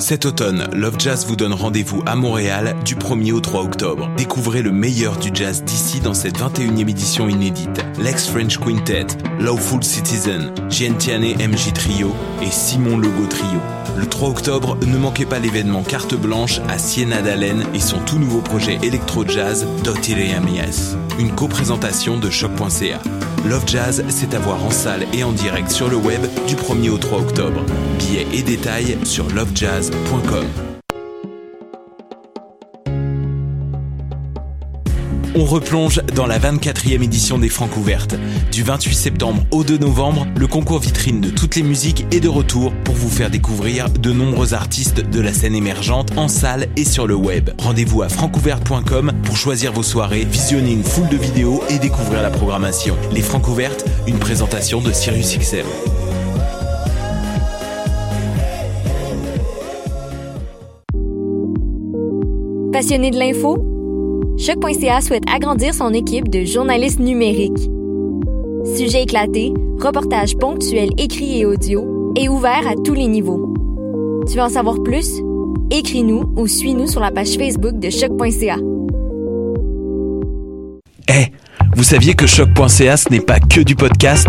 Cet automne, Love Jazz vous donne rendez-vous à Montréal du 1er au 3 octobre. Découvrez le meilleur du jazz d'ici dans cette 21e édition inédite. Lex French Quintet, Lawful Citizen, Gentiane MJ Trio et Simon Legault Trio. Le 3 octobre, ne manquez pas l'événement Carte Blanche à Siena d'Allen et son tout nouveau projet électro-jazz Dotireamias. Une co-présentation de choc.ca. Love Jazz, c'est à voir en salle et en direct sur le web du 1er au 3 octobre. Billets et détails sur lovejazz.com. On replonge dans la 24e édition des Francs ouvertes. Du 28 septembre au 2 novembre, le concours vitrine de toutes les musiques est de retour pour vous faire découvrir de nombreux artistes de la scène émergente en salle et sur le web. Rendez-vous à francouverte.com pour choisir vos soirées, visionner une foule de vidéos et découvrir la programmation. Les Francs ouvertes, une présentation de Sirius XM. Passionné de l'info? Choc.ca souhaite agrandir son équipe de journalistes numériques. Sujets éclatés, reportages ponctuels écrits et audio, et ouverts à tous les niveaux. Tu veux en savoir plus? Écris-nous ou suis-nous sur la page Facebook de Choc.ca. Eh, vous saviez que choc.ca ce n'est pas que du podcast?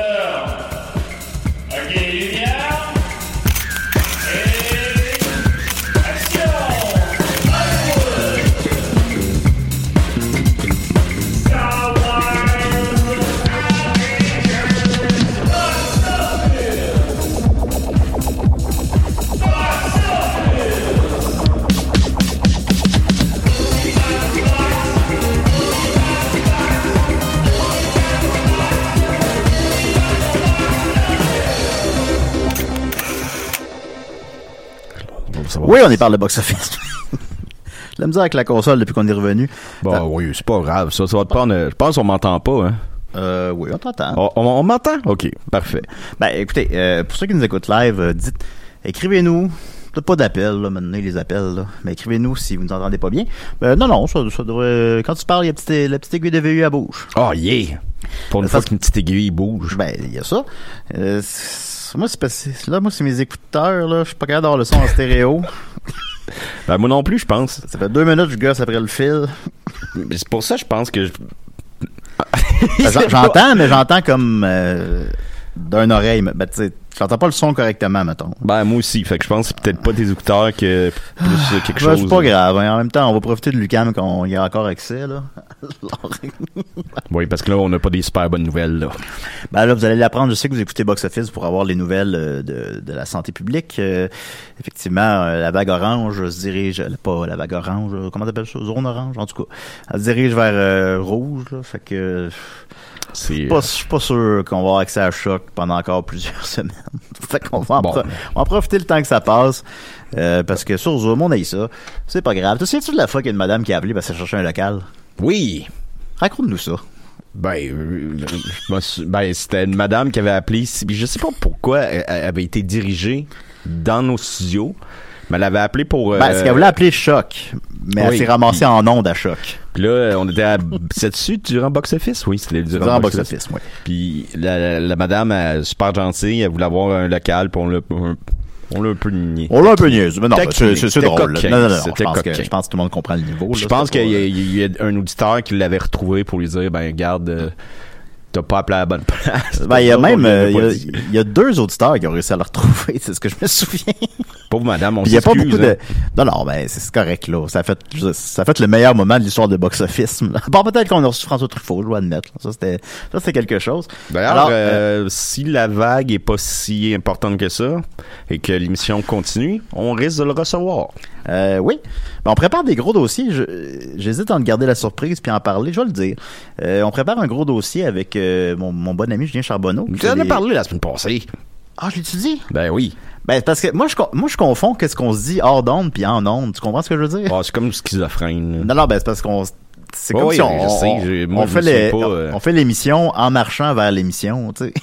Oui, on est par le box-office. La misère avec la console depuis qu'on est revenu. Bon, oui, c'est pas grave. Ça, ça va te prendre. Je pense qu'on m'entend pas, hein. Euh, oui, on t'entend. On, on- on m'entend? OK, parfait. Ben, écoutez, euh, pour ceux qui nous écoutent live, euh, dites, écrivez-nous. Peut-être pas d'appel, là, maintenant, les appels, là. Mais écrivez-nous si vous nous entendez pas bien. Ben, non, non, ça, ça devrait, quand tu parles, il y a petite- la petite aiguille de VU à bouche. Oh, yeah! Pour une fois qu'une petite aiguille bouge. Ben, il y a ça. Euh, moi, c'est parce que- là, moi, c'est mes écouteurs, là. Je suis pas capable d'avoir le son en stéréo. Ben, moi non plus, je pense. Ça fait deux minutes que je gosse après le fil. Mais C'est pour ça, je pense que. je- Ben, j'en- j'entends, mais j'entends comme, euh, d'un oreille. mais, Ben, tu sais, j'entends pas le son correctement, mettons. Ben, moi aussi. Fait que je pense que c'est peut-être pas tes écouteurs que plus euh, quelque Ben, chose. c'est pas grave. hein. En même temps, on va profiter de Lucam quand on y a encore accès, là. Oui, parce que là, on n'a pas des super bonnes nouvelles, là. Ben là, vous allez l'apprendre. Je sais que vous écoutez Box Office pour avoir les nouvelles euh, de, de la santé publique. Euh, effectivement, euh, la vague orange se dirige, pas la vague orange, euh, comment t'appelles ça? Zone orange, en tout cas. Elle se dirige vers euh, rouge, là. Fait que, je suis pas sûr qu'on va avoir accès à choc pendant encore plusieurs semaines. fait qu'on va, en Bon. pro- on va en profiter le temps que ça passe. Euh, parce que sur Zoom, on a eu ça. C'est pas grave. Tu sais-tu de la fois qu'il y a une madame qui a appelé parce qu'elle cherchait un local? Oui! Raconte-nous ça. Ben, euh, ben, c'était une madame qui avait appelé. Je sais pas pourquoi elle avait été dirigée dans nos studios, mais elle avait appelé pour. euh, Ben, ce qu'elle voulait appeler choc, mais elle s'est ramassée puis- en onde à choc. Puis là, on était à. C'est dessus durant Box Office? Oui, c'était durant, Durant Box office, oui. Puis la, la, la madame, elle, super gentille, elle voulait avoir un local, l'a un, on l'a un peu nié. On l'a un peu niaise, mais non, c'est- drôle. Non, non, non, je c'était pense, que, je pense que tout le monde comprend le niveau. Je pense qu'il y, a- euh, y a un auditeur qui l'avait retrouvé pour lui dire, ben, garde, euh, t'as pas appelé à la bonne place. Ben, il y a même, euh, y il y, a deux auditeurs qui ont réussi à le retrouver, c'est ce que je me souviens. Pauvre madame, on Puis il y a pas s'excuse, beaucoup hein. de, non, non, ben, c'est correct, là. Ça a fait, ça a fait le meilleur moment de l'histoire de box-office. Bon, peut-être qu'on a reçu François Truffaut, je dois admettre. Ça, c'était, ça, c'était quelque chose. D'ailleurs, Alors, euh, si la vague est pas si importante que ça et que l'émission continue, on risque de le recevoir. Euh, oui. Ben, on prépare des gros dossiers. J'hésite à en garder la surprise puis en parler. Je vais le dire. Euh, on prépare un gros dossier avec euh, mon, mon bon ami Julien Charbonneau. Tu en as parlé la semaine passée. Ah, je l'ai-tu dit? Ben oui. Ben, parce que moi, je, moi, je confonds qu'est-ce qu'on se dit hors d'onde puis en onde. Tu comprends ce que je veux dire? Ah, c'est comme schizophrène. Non, non, ben, c'est parce qu'on, c'est comme oui, si on, sais, on- moi, fait les, pas, euh. on fait l'émission en marchant vers l'émission, tu sais.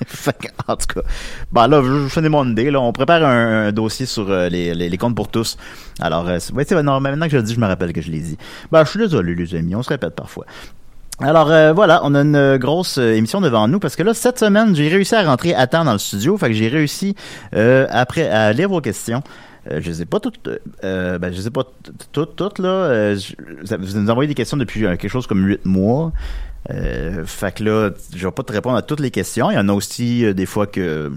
fait que, en tout cas, ben là, je, je finis mon idée. Là, on prépare un, un dossier sur euh, les, les, les comptes pour tous. Alors, euh, ouais, non, maintenant que je le dis, je me rappelle que je l'ai dit. Ben, je suis désolé, les amis, on se répète parfois. Alors euh, voilà, on a une euh, grosse euh, émission devant nous parce que là cette semaine j'ai réussi à rentrer à temps dans le studio, fait que j'ai réussi euh, après à lire vos questions. Euh, je les ai pas toutes, euh, ben je ai pas toutes toutes là. Euh, vous nous envoyez des questions depuis euh, quelque chose comme huit mois. Euh, fait que là, je vais pas te répondre à toutes les questions. Il y en a aussi euh, des fois que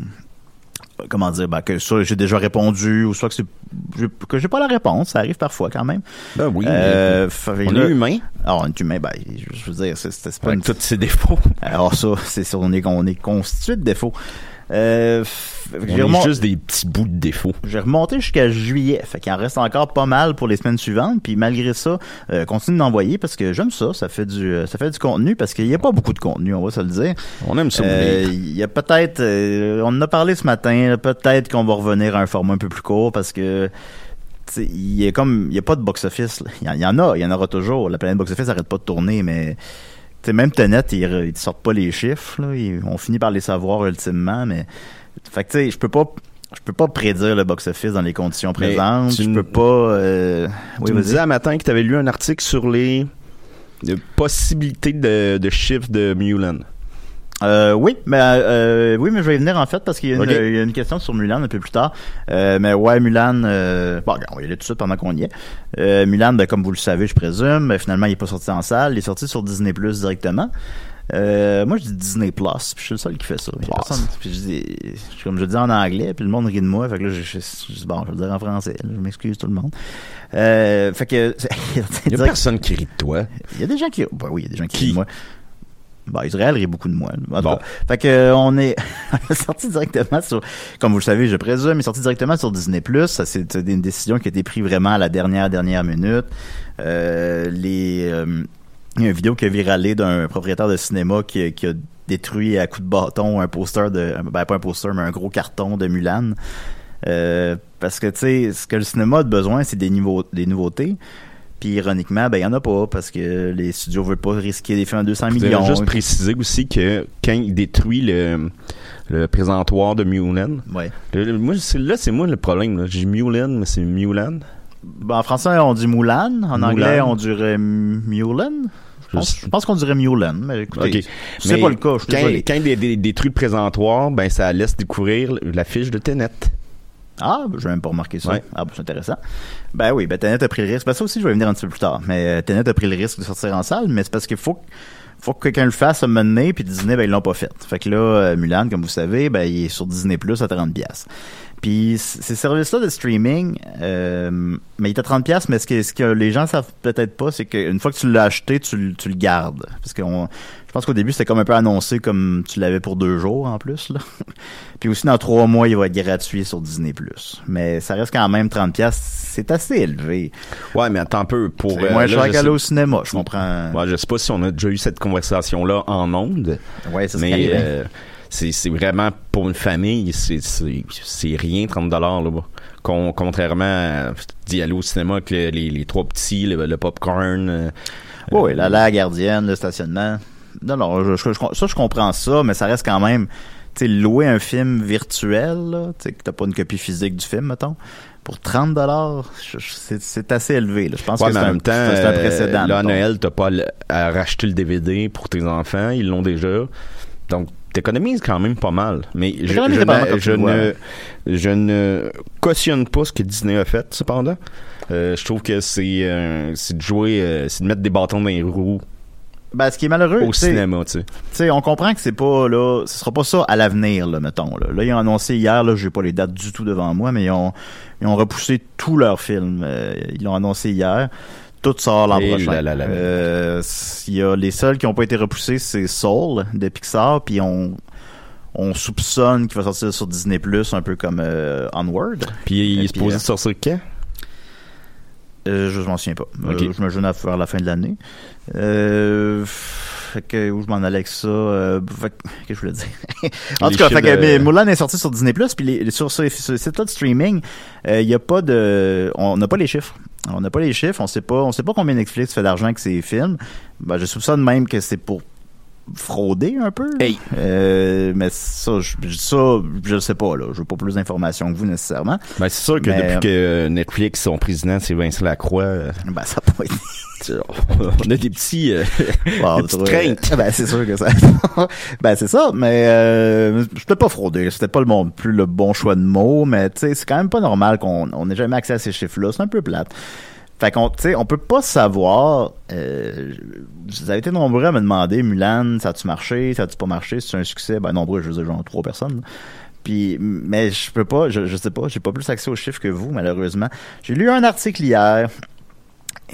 comment dire, ben, que soit j'ai déjà répondu ou soit que c'est que j'ai pas la réponse. Ça arrive parfois quand même. Ben oui. Euh, on là- est humain. alors, un humain, ben, je veux dire, c'est pas Avec une tous ses défauts. alors ça, c'est ça, on est, on est constitué de défauts. Euh, j'ai, est remon- juste des petits bouts de défauts. j'ai remonté jusqu'à juillet, fait qu'il en reste encore pas mal pour les semaines suivantes. Puis malgré ça, euh, continue d'envoyer parce que j'aime ça, ça fait du, euh, ça fait du contenu parce qu'il n'y a pas beaucoup de contenu, on va se le dire. On aime ça. Euh, Il y a peut-être, euh, on en a parlé ce matin, peut-être qu'on va revenir à un format un peu plus court parce que il y a comme, il y a pas de box-office. là. Il y y, en a, il y en aura toujours. La planète box-office arrête pas de tourner, mais tu sais, même Tenet, ils, ils sortent pas les chiffres. Là. Ils- on finit par les savoir ultimement, mais fait que tu sais, je peux pas. Je peux pas prédire le box-office dans les conditions Mais présentes. tu Je peux pas. euh, tu me disais un matin que tu avais lu un article sur les possibilités de, de chiffres de Mulan. Euh, oui, mais euh, oui, mais je vais y venir en fait parce qu'il y, a une- Ok. il y a une question sur Mulan un peu plus tard. Euh, mais ouais, Mulan, bon, on va y aller tout de suite pendant qu'on y est. Mulan, ben, comme vous le savez, je présume, ben, finalement, il est pas sorti en salle, il est sorti sur Disney Plus directement. Moi, je dis Disney Plus, puis je suis le seul qui fait ça. Personne- puis je dis, comme je dis en anglais, puis le monde rit de moi, fait que là, je, je, bon, je vais le dire en français, là, je m'excuse tout le monde. Fait que, Il y a personne qui rit de toi. il y a des gens qui. Ben oui, il y a des gens qui, Qui? rient de moi. Ben, Israël rit beaucoup de moi. En Bon. cas, fait que euh, on est sorti directement sur, comme vous le savez, je présume, est sorti directement sur Disney+. Ça, c'est une décision qui a été prise vraiment à la dernière dernière minute. Euh, les, euh, il y a une vidéo qui a viralé d'un propriétaire de cinéma qui, qui a détruit à coups de bâton un poster de, ben pas un poster, mais un gros carton de Mulan. Euh, parce que tu sais, ce que le cinéma a besoin, c'est des, niveaux, des nouveautés. Puis ironiquement, ben il y en a pas parce que les studios veulent pas risquer des films à 200 Je voudrais millions. juste préciser aussi que quand il détruit le, le présentoir de Mulan, Ouais. le- le- moi, là, c'est moi le problème. J'ai Mulan, mais c'est Mulan. Ben, en français, on dit Mulan. En anglais, on dirait Mulan. Je pense, qu'on dirait Mulan, mais écoutez, c'est pas le cas, je quand, il dé- dé- détruit le présentoir, ben ça laisse découvrir la fiche de Tenet. Ah, ben, je même pas remarqué ça. Ouais. Ah, ben, c'est intéressant. Ben oui, ben Tenet a pris le risque. Ben ça aussi, je vais y venir un petit peu plus tard. Mais euh, Tenet a pris le risque de sortir en salle, mais c'est parce qu'il faut que- faut que quelqu'un le fasse à un moment donné, puis Disney, ben, ils l'ont pas fait. Fait que là, euh, Mulan, comme vous savez, ben, il est sur Disney Plus à 30 pièces. Puis ces services-là de streaming, euh, mais il est à 30 pièces, mais ce que, ce que les gens savent peut-être pas, c'est qu'une fois que tu l'as acheté, tu, le- tu le gardes. Parce que on- je pense qu'au début, c'était comme un peu annoncé comme tu l'avais pour deux jours en plus. Là. Puis aussi, dans trois mois, il va être gratuit sur Disney+. Mais ça reste quand même 30 pièces, c'est assez élevé. Ouais, mais attends un peu. Pour, euh, moins cher je qu'aller sais- au cinéma, je comprends. Ouais, je sais pas si on a déjà eu cette conversation-là en ondes, Ouais, ça mais arrivé. euh, c'est vraiment pour une famille, c'est- rien 30 dollars là-bas. Con- contrairement à d'y aller au cinéma avec le- les, les trois petits, le, le popcorn. euh, Oui, la, la gardienne, le stationnement. Non, non, je, je- je- ça, je comprends ça, mais ça reste quand même, tu sais, louer un film virtuel, là, tu sais, que t'as pas une copie physique du film, mettons, pour 30 dollars, c'est assez élevé, là. Je pense Ouais, que c'est un, temps, un euh, précédent. là, à. Noël, t'as pas à racheter le DVD pour tes enfants, ils l'ont déjà. Donc, t'économises quand même pas mal. Mais je, je, je, ne, je ne cautionne pas ce que Disney a fait, cependant. Euh, je trouve que c'est euh, c'est de jouer, euh, c'est de mettre des bâtons dans les roues Ben, ce qui est malheureux, au cinéma, tu sais. Tu sais, on comprend que c'est pas là, ce sera pas ça à l'avenir là, mettons là. Là, ils ont annoncé hier là, j'ai pas les dates du tout devant moi, mais ils ont ils ont repoussé tous leurs films. Euh, ils l'ont annoncé hier. Tout sort l'an Et prochain. là là là là. Euh, il y a les seuls qui ont pas été repoussés, c'est Soul de Pixar, puis on on soupçonne qu'il va sortir sur Disney Plus, un peu comme euh, Onward. Puis il est supposé euh, sortir quand? Euh, je m'en souviens pas. Euh, je m'imagine à vers la fin de l'année. Euh, fait que où je m'en allais avec ça. Euh, fait que- qu'est-ce que je voulais dire? en Les tout cas, fait que, mais Mulan est sorti sur Disney Plus, puis sur ce, ce site-là de streaming, euh, il y a pas de, on n'a pas les chiffres. On n'a pas les chiffres. On sait pas, on sait pas combien Netflix fait d'argent avec ses films. Ben, je soupçonne même que c'est pour fraudé un peu. Hey. Euh, mais ça, je, ça, je sais pas, là. Je veux pas plus d'informations que vous, nécessairement. Ben, c'est sûr que Mais- depuis que Netflix, son président, c'est Vincent Lacroix, euh, Ben, ça pas été. on a des petits, euh, Bon, des petites toi, craintes. Ben, c'est sûr que ça. ben, c'est ça, mais euh, c'était pas fraudé. C'était pas le bon, plus le bon choix de mots, mais tu sais, c'est quand même pas normal qu'on on n'ait jamais accès à ces chiffres-là. C'est un peu plate. Fait qu'on, tu sais, on peut pas savoir. Euh, vous avez été nombreux à me demander, Mulan, ça a-tu marché, ça a-tu pas marché, c'est un succès? Ben nombreux, je veux dire, genre trois personnes. Puis, mais je peux pas, je, sais pas, j'ai pas plus accès aux chiffres que vous, malheureusement. J'ai lu un article hier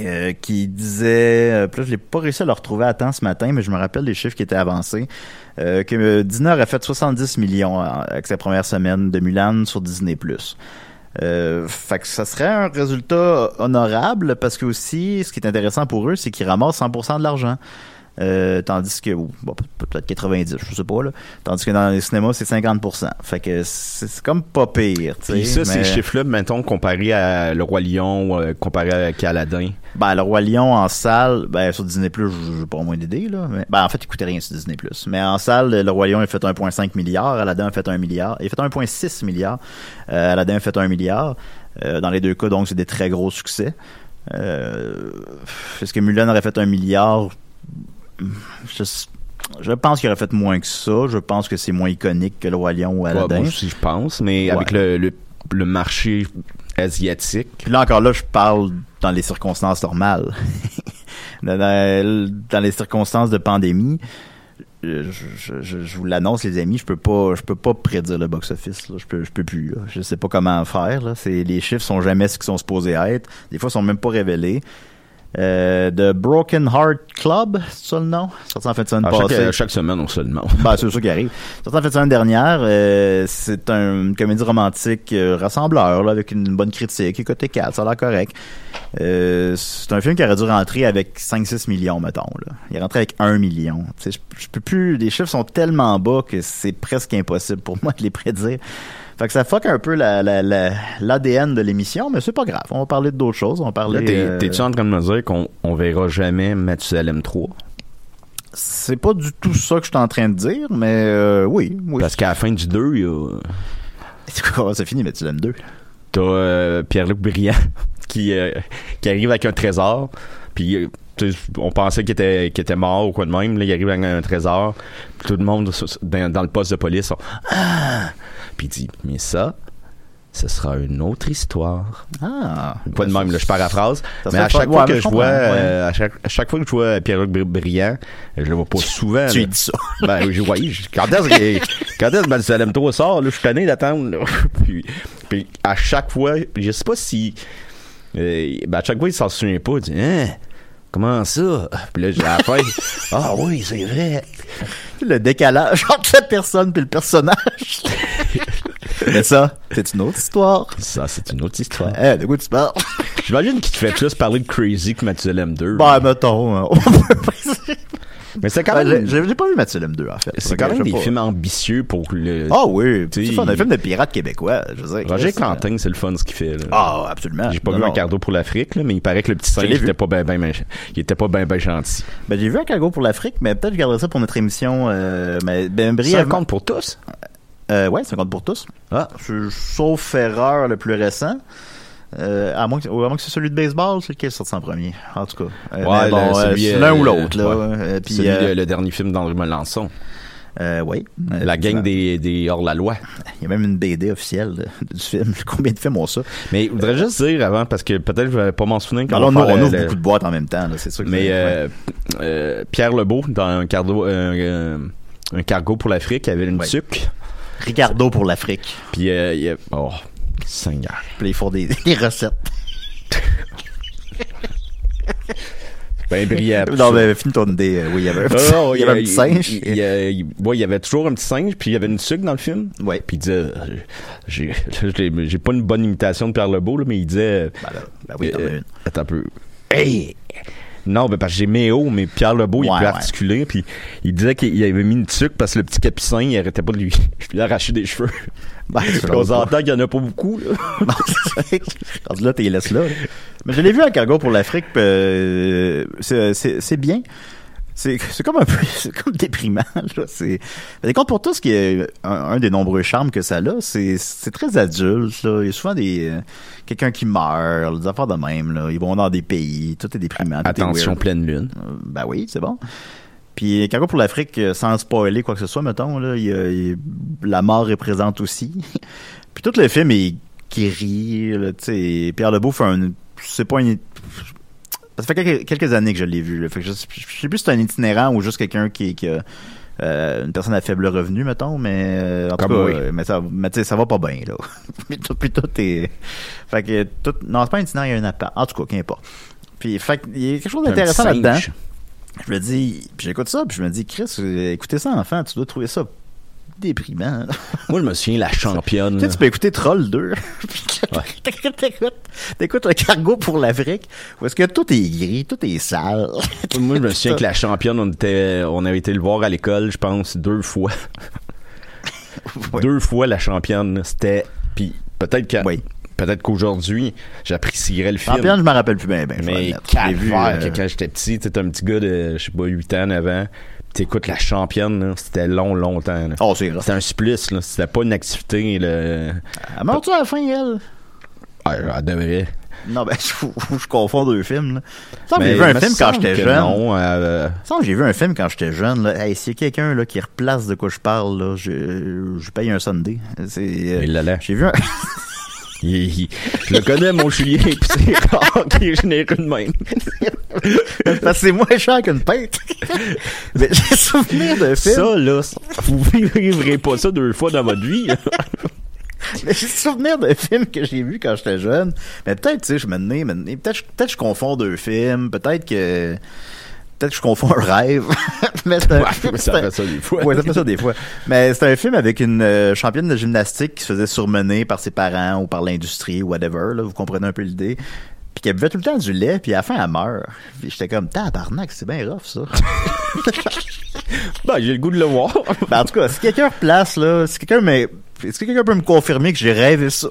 euh, qui disait, euh, là, je l'ai pas réussi à le retrouver à temps ce matin, mais je me rappelle des chiffres qui étaient avancés, que Disney a fait 70 millions avec sa première semaine de Mulan sur Disney+. Euh, fait que ça serait un résultat honorable parce que aussi, ce qui est intéressant pour eux, c'est qu'ils ramassent 100% de l'argent. Euh, tandis que, bon, peut-être 90, je sais pas, là. Tandis que dans les cinémas, c'est 50%. Fait que c'est comme pas pire, tu sais. Ça, ces mais- chiffres-là, mettons, comparé à Le Roi Lion, euh, comparé à Aladdin. Ben, le Roi Lion en salle, ben, sur Disney+, j'ai pas moins d'idées, là. Mais, ben, en fait, il coûtait rien sur Disney+. Mais en salle, le Roi Lion, a fait 1,5 milliard. Aladdin a fait 1 milliard. Il a fait 1,6 milliard. Euh, Aladdin a fait 1 milliard. Euh, dans les deux cas, donc, c'est des très gros succès. Euh, est-ce que Mulan aurait fait 1 milliard? Je, je pense qu'il aurait fait moins que ça. Je pense que c'est moins iconique que le Roi Lion ou Ouais, Aladdin. moi aussi, je pense, mais Ouais. avec le, le, le marché asiatique, Puis là encore là, je parle dans les circonstances normales. dans, les circonstances de pandémie, je, je, je- je vous l'annonce les amis, je peux pas je peux pas prédire le box office là. je peux je peux plus là. je sais pas comment faire là, c'est les chiffres sont jamais ce qu'ils sont supposés être, des fois ils sont même pas révélés. Euh, The Broken Heart Club, c'est ça le nom? Sorti en fin de semaine à chaque, passée. chaque semaine, on se le demande. Ben, c'est ça qui arrive. Sorti en fin de semaine dernière, euh, c'est un- une comédie romantique euh, rassembleur, là, avec une bonne critique, côté 4, ça a l'air correct. Euh, c'est un film qui aurait dû rentrer avec 5-6 millions, mettons. Là. Il est rentré avec 1 million. Je peux plus... Les chiffres sont tellement bas que c'est presque impossible pour moi de les prédire. Fait que ça fuck un peu la- la- la- l'ADN de l'émission, mais c'est pas grave. On va parler d'autres choses. On va parler... Euh, t'es-tu en train de me dire qu'on on verra jamais Mathusalem 3? C'est pas du tout ça que je suis en train de dire, mais euh, oui. oui. Parce qu'à la fin du 2, il y a... C'est quoi, c'est fini, mais tu l'aimes deux? T'as euh, Pierre-Luc Briand qui, euh, qui arrive avec un trésor. Puis on pensait qu'il était, qu'il était mort ou quoi de même. Là, il arrive avec un trésor. Puis tout le monde dans, dans le poste de police sont Ah! Puis il dit Mais ça, ce sera une autre histoire. Ah. Pas de même, là, je paraphrase. Mais à chaque fois que je vois, euh, à, chaque, à chaque fois que je vois Pierre-Luc Bri- Briand, je le vois pas souvent. Tu là. dis ça. Ben, je, je- quand est-ce que, quand est-ce que Mathusalem 3 sort, là, je suis tanné d'attendre, puis, puis, à chaque fois, je sais pas si, euh, ben, à chaque fois, il s'en souvient pas, il dit, hein, comment ça? Puis là, j'ai la fin, ah oui, c'est vrai. le décalage entre la personne et le personnage. Mais ça, c'est une autre histoire. Ça, c'est une autre histoire. Eh, de quoi tu parles? J'imagine qu'il te fait plus parler de Crazy que Mathusalem 2. Ben, mettons. hein. Mais c'est quand Ben, même, j'ai pas vu Mathieu 2, en fait. c'est quand même des films ambitieux pour le, Ah oui, c'est fun, un film de pirates québécois, je veux dire. Roger Chris, Clantin, c'est le fun ce qu'il fait. Ah, absolument. J'ai pas vu un cardo pour l'Afrique, là, mais il paraît que le petit singe l'ai il vu. était pas bien ben, il était pas bien ben gentil. Ben, j'ai vu un cargo pour l'Afrique, mais peut-être je garderai ça pour notre émission, euh, mais, ben, Ça brièvement. compte pour tous? Euh, ouais, ça compte pour tous. Ah. Sauf erreur le plus récent. Euh, à moins que, ou à moins que c'est celui de baseball, c'est lequel est sorti en premier? En tout cas. Euh, Ouais, bon, euh, c'est euh, l'un ou l'autre, là. Euh, puis, Celui de- le dernier film d'André Melançon. euh, oui. La gang des, des hors-la-loi. Il y a même une BD officielle de- du film. Combien de films ont ça? Mais je voudrais juste dire avant, parce que peut-être je vais pas m'en souvenir quand Alors, on on ouvre le- beaucoup de boîtes en même temps, c'est sûr. que Mais euh, Pierre Lebeau, dans un, cargo, un, cargo pour l'Afrique, avait une Ouais. tuque. Ricardo pour l'Afrique. Puis il y a... Oh, Seigneur. Puis ils font des, des recettes. Ben brillant. non, mais finis ton idée. euh, Oui, il y avait un petit, non, il y avait un petit singe. Il, il- il- ouais, il y avait toujours un petit singe, puis il y avait une sucre dans le film. Ouais. Puis il disait, euh, j'ai, pas une bonne imitation de Pierre Lebeau, là, mais il disait, Ben, là, ben oui, t'en as euh, une. attends un peu, hey! Non, ben parce que j'ai Méo, mais Pierre Lebeau, il Ouais, peut ouais. articuler, puis il disait qu'il avait mis une sucre parce que le petit capucin, il arrêtait pas de lui, lui arracher des cheveux. Ben, Puis on s'entend qu'il y en a pas beaucoup, là. Non, c'est- Rendu là, t'es laisse là. là. Mais je l'ai vu à Cargo pour l'Afrique. euh, c'est- c'est c'est bien. C'est c'est comme un peu c'est comme déprimant là. C'est compte pour tout ce qui est un, un des nombreux charmes que ça a c'est c'est très adulte là. Il y a souvent des euh, quelqu'un qui meurt des affaires de même là. Ils vont dans des pays tout est déprimant tout Attention, pleine lune. Euh, ben oui c'est bon. Puis Cargo pour l'Afrique euh, sans spoiler quoi que ce soit mettons là il il la mort est présente aussi. Puis tout le film est qui rit là, tu sais. Pierre Lebeau fait un c'est pas une ça fait quelques, quelques années que je l'ai vu. Là. Fait que je, je sais plus si c'est un itinérant ou juste quelqu'un qui, qui a euh, une personne à faible revenu, mettons, mais euh, en tout cas, oui. euh, mais ça, mais ça va pas bien là. puis, tout, puis tout est, fait que tout, non, c'est pas un itinérant, il y a un appart. En tout cas, qu'importe. Puis, fait il y a quelque chose d'intéressant là-dedans. Je me dis, puis j'écoute ça, puis je me dis, Chris, écoutez ça, enfant, tu dois trouver ça déprimant. Moi, je me souviens, la championne. Tu sais, tu peux écouter Troll 2. puis t'écoutes, t'écoutes un cargo pour l'Afrique est-ce que tout est gris, tout est sale. Moi, je me souviens que la championne, on était, on avait été le voir à l'école, je pense, deux fois. Deux fois la championne, c'était, puis peut-être que, Oui. peut-être qu'aujourd'hui, j'apprécierais le film. Championne, je me rappelle plus bien, ben, Mais vu, euh, que quand j'étais petit, t'es un petit gars de, je sais pas, 8 ans, 9 ans, t'écoutes la championne, là, c'était long, longtemps. là. Oh, c'est. C'était un supplice, là. C'était pas une activité, là. Elle meurt-tu à la fin, elle? Ah, elle devrait. Non, ben, je, je confonds deux films, là. Ça, Mais j'ai vu un film quand semble j'étais que jeune. Non, euh, Ça, j'ai vu un film quand j'étais jeune, là. Hey, s'il y a quelqu'un, là, qui replace de quoi je parle, là, je, je paye un Sunday. C'est, euh, il l'allait. j'ai vu un, Il- il- je le connais, mon Julien, pis c'est rare qu'il est généreux de même. parce que c'est moins cher qu'une pinte. Mais j'ai souvenir d'un film. Ça, là, vous vivrez pas ça deux fois dans votre vie. Mais j'ai souvenir d'un film que j'ai vu quand j'étais jeune. Mais peut-être, tu sais, je me peut-être, peut-être je confonds deux films. Peut-être que, peut-être que je confonds un rêve. mais c'est un Ouais, ça fait ça des fois. Ouais, ça fait ça des fois. Mais c'est un film avec une euh, championne de gymnastique qui se faisait surmener par ses parents ou par l'industrie ou whatever. Là, vous comprenez un peu l'idée. Puis qu'elle buvait tout le temps du lait, puis à la fin, elle meurt. Puis j'étais comme, tabarnak, c'est bien rough, ça. Ben, j'ai le goût de le voir. ben, en tout cas, si quelqu'un replace, là, si quelqu'un mais est-ce que quelqu'un peut me confirmer que j'ai rêvé ça?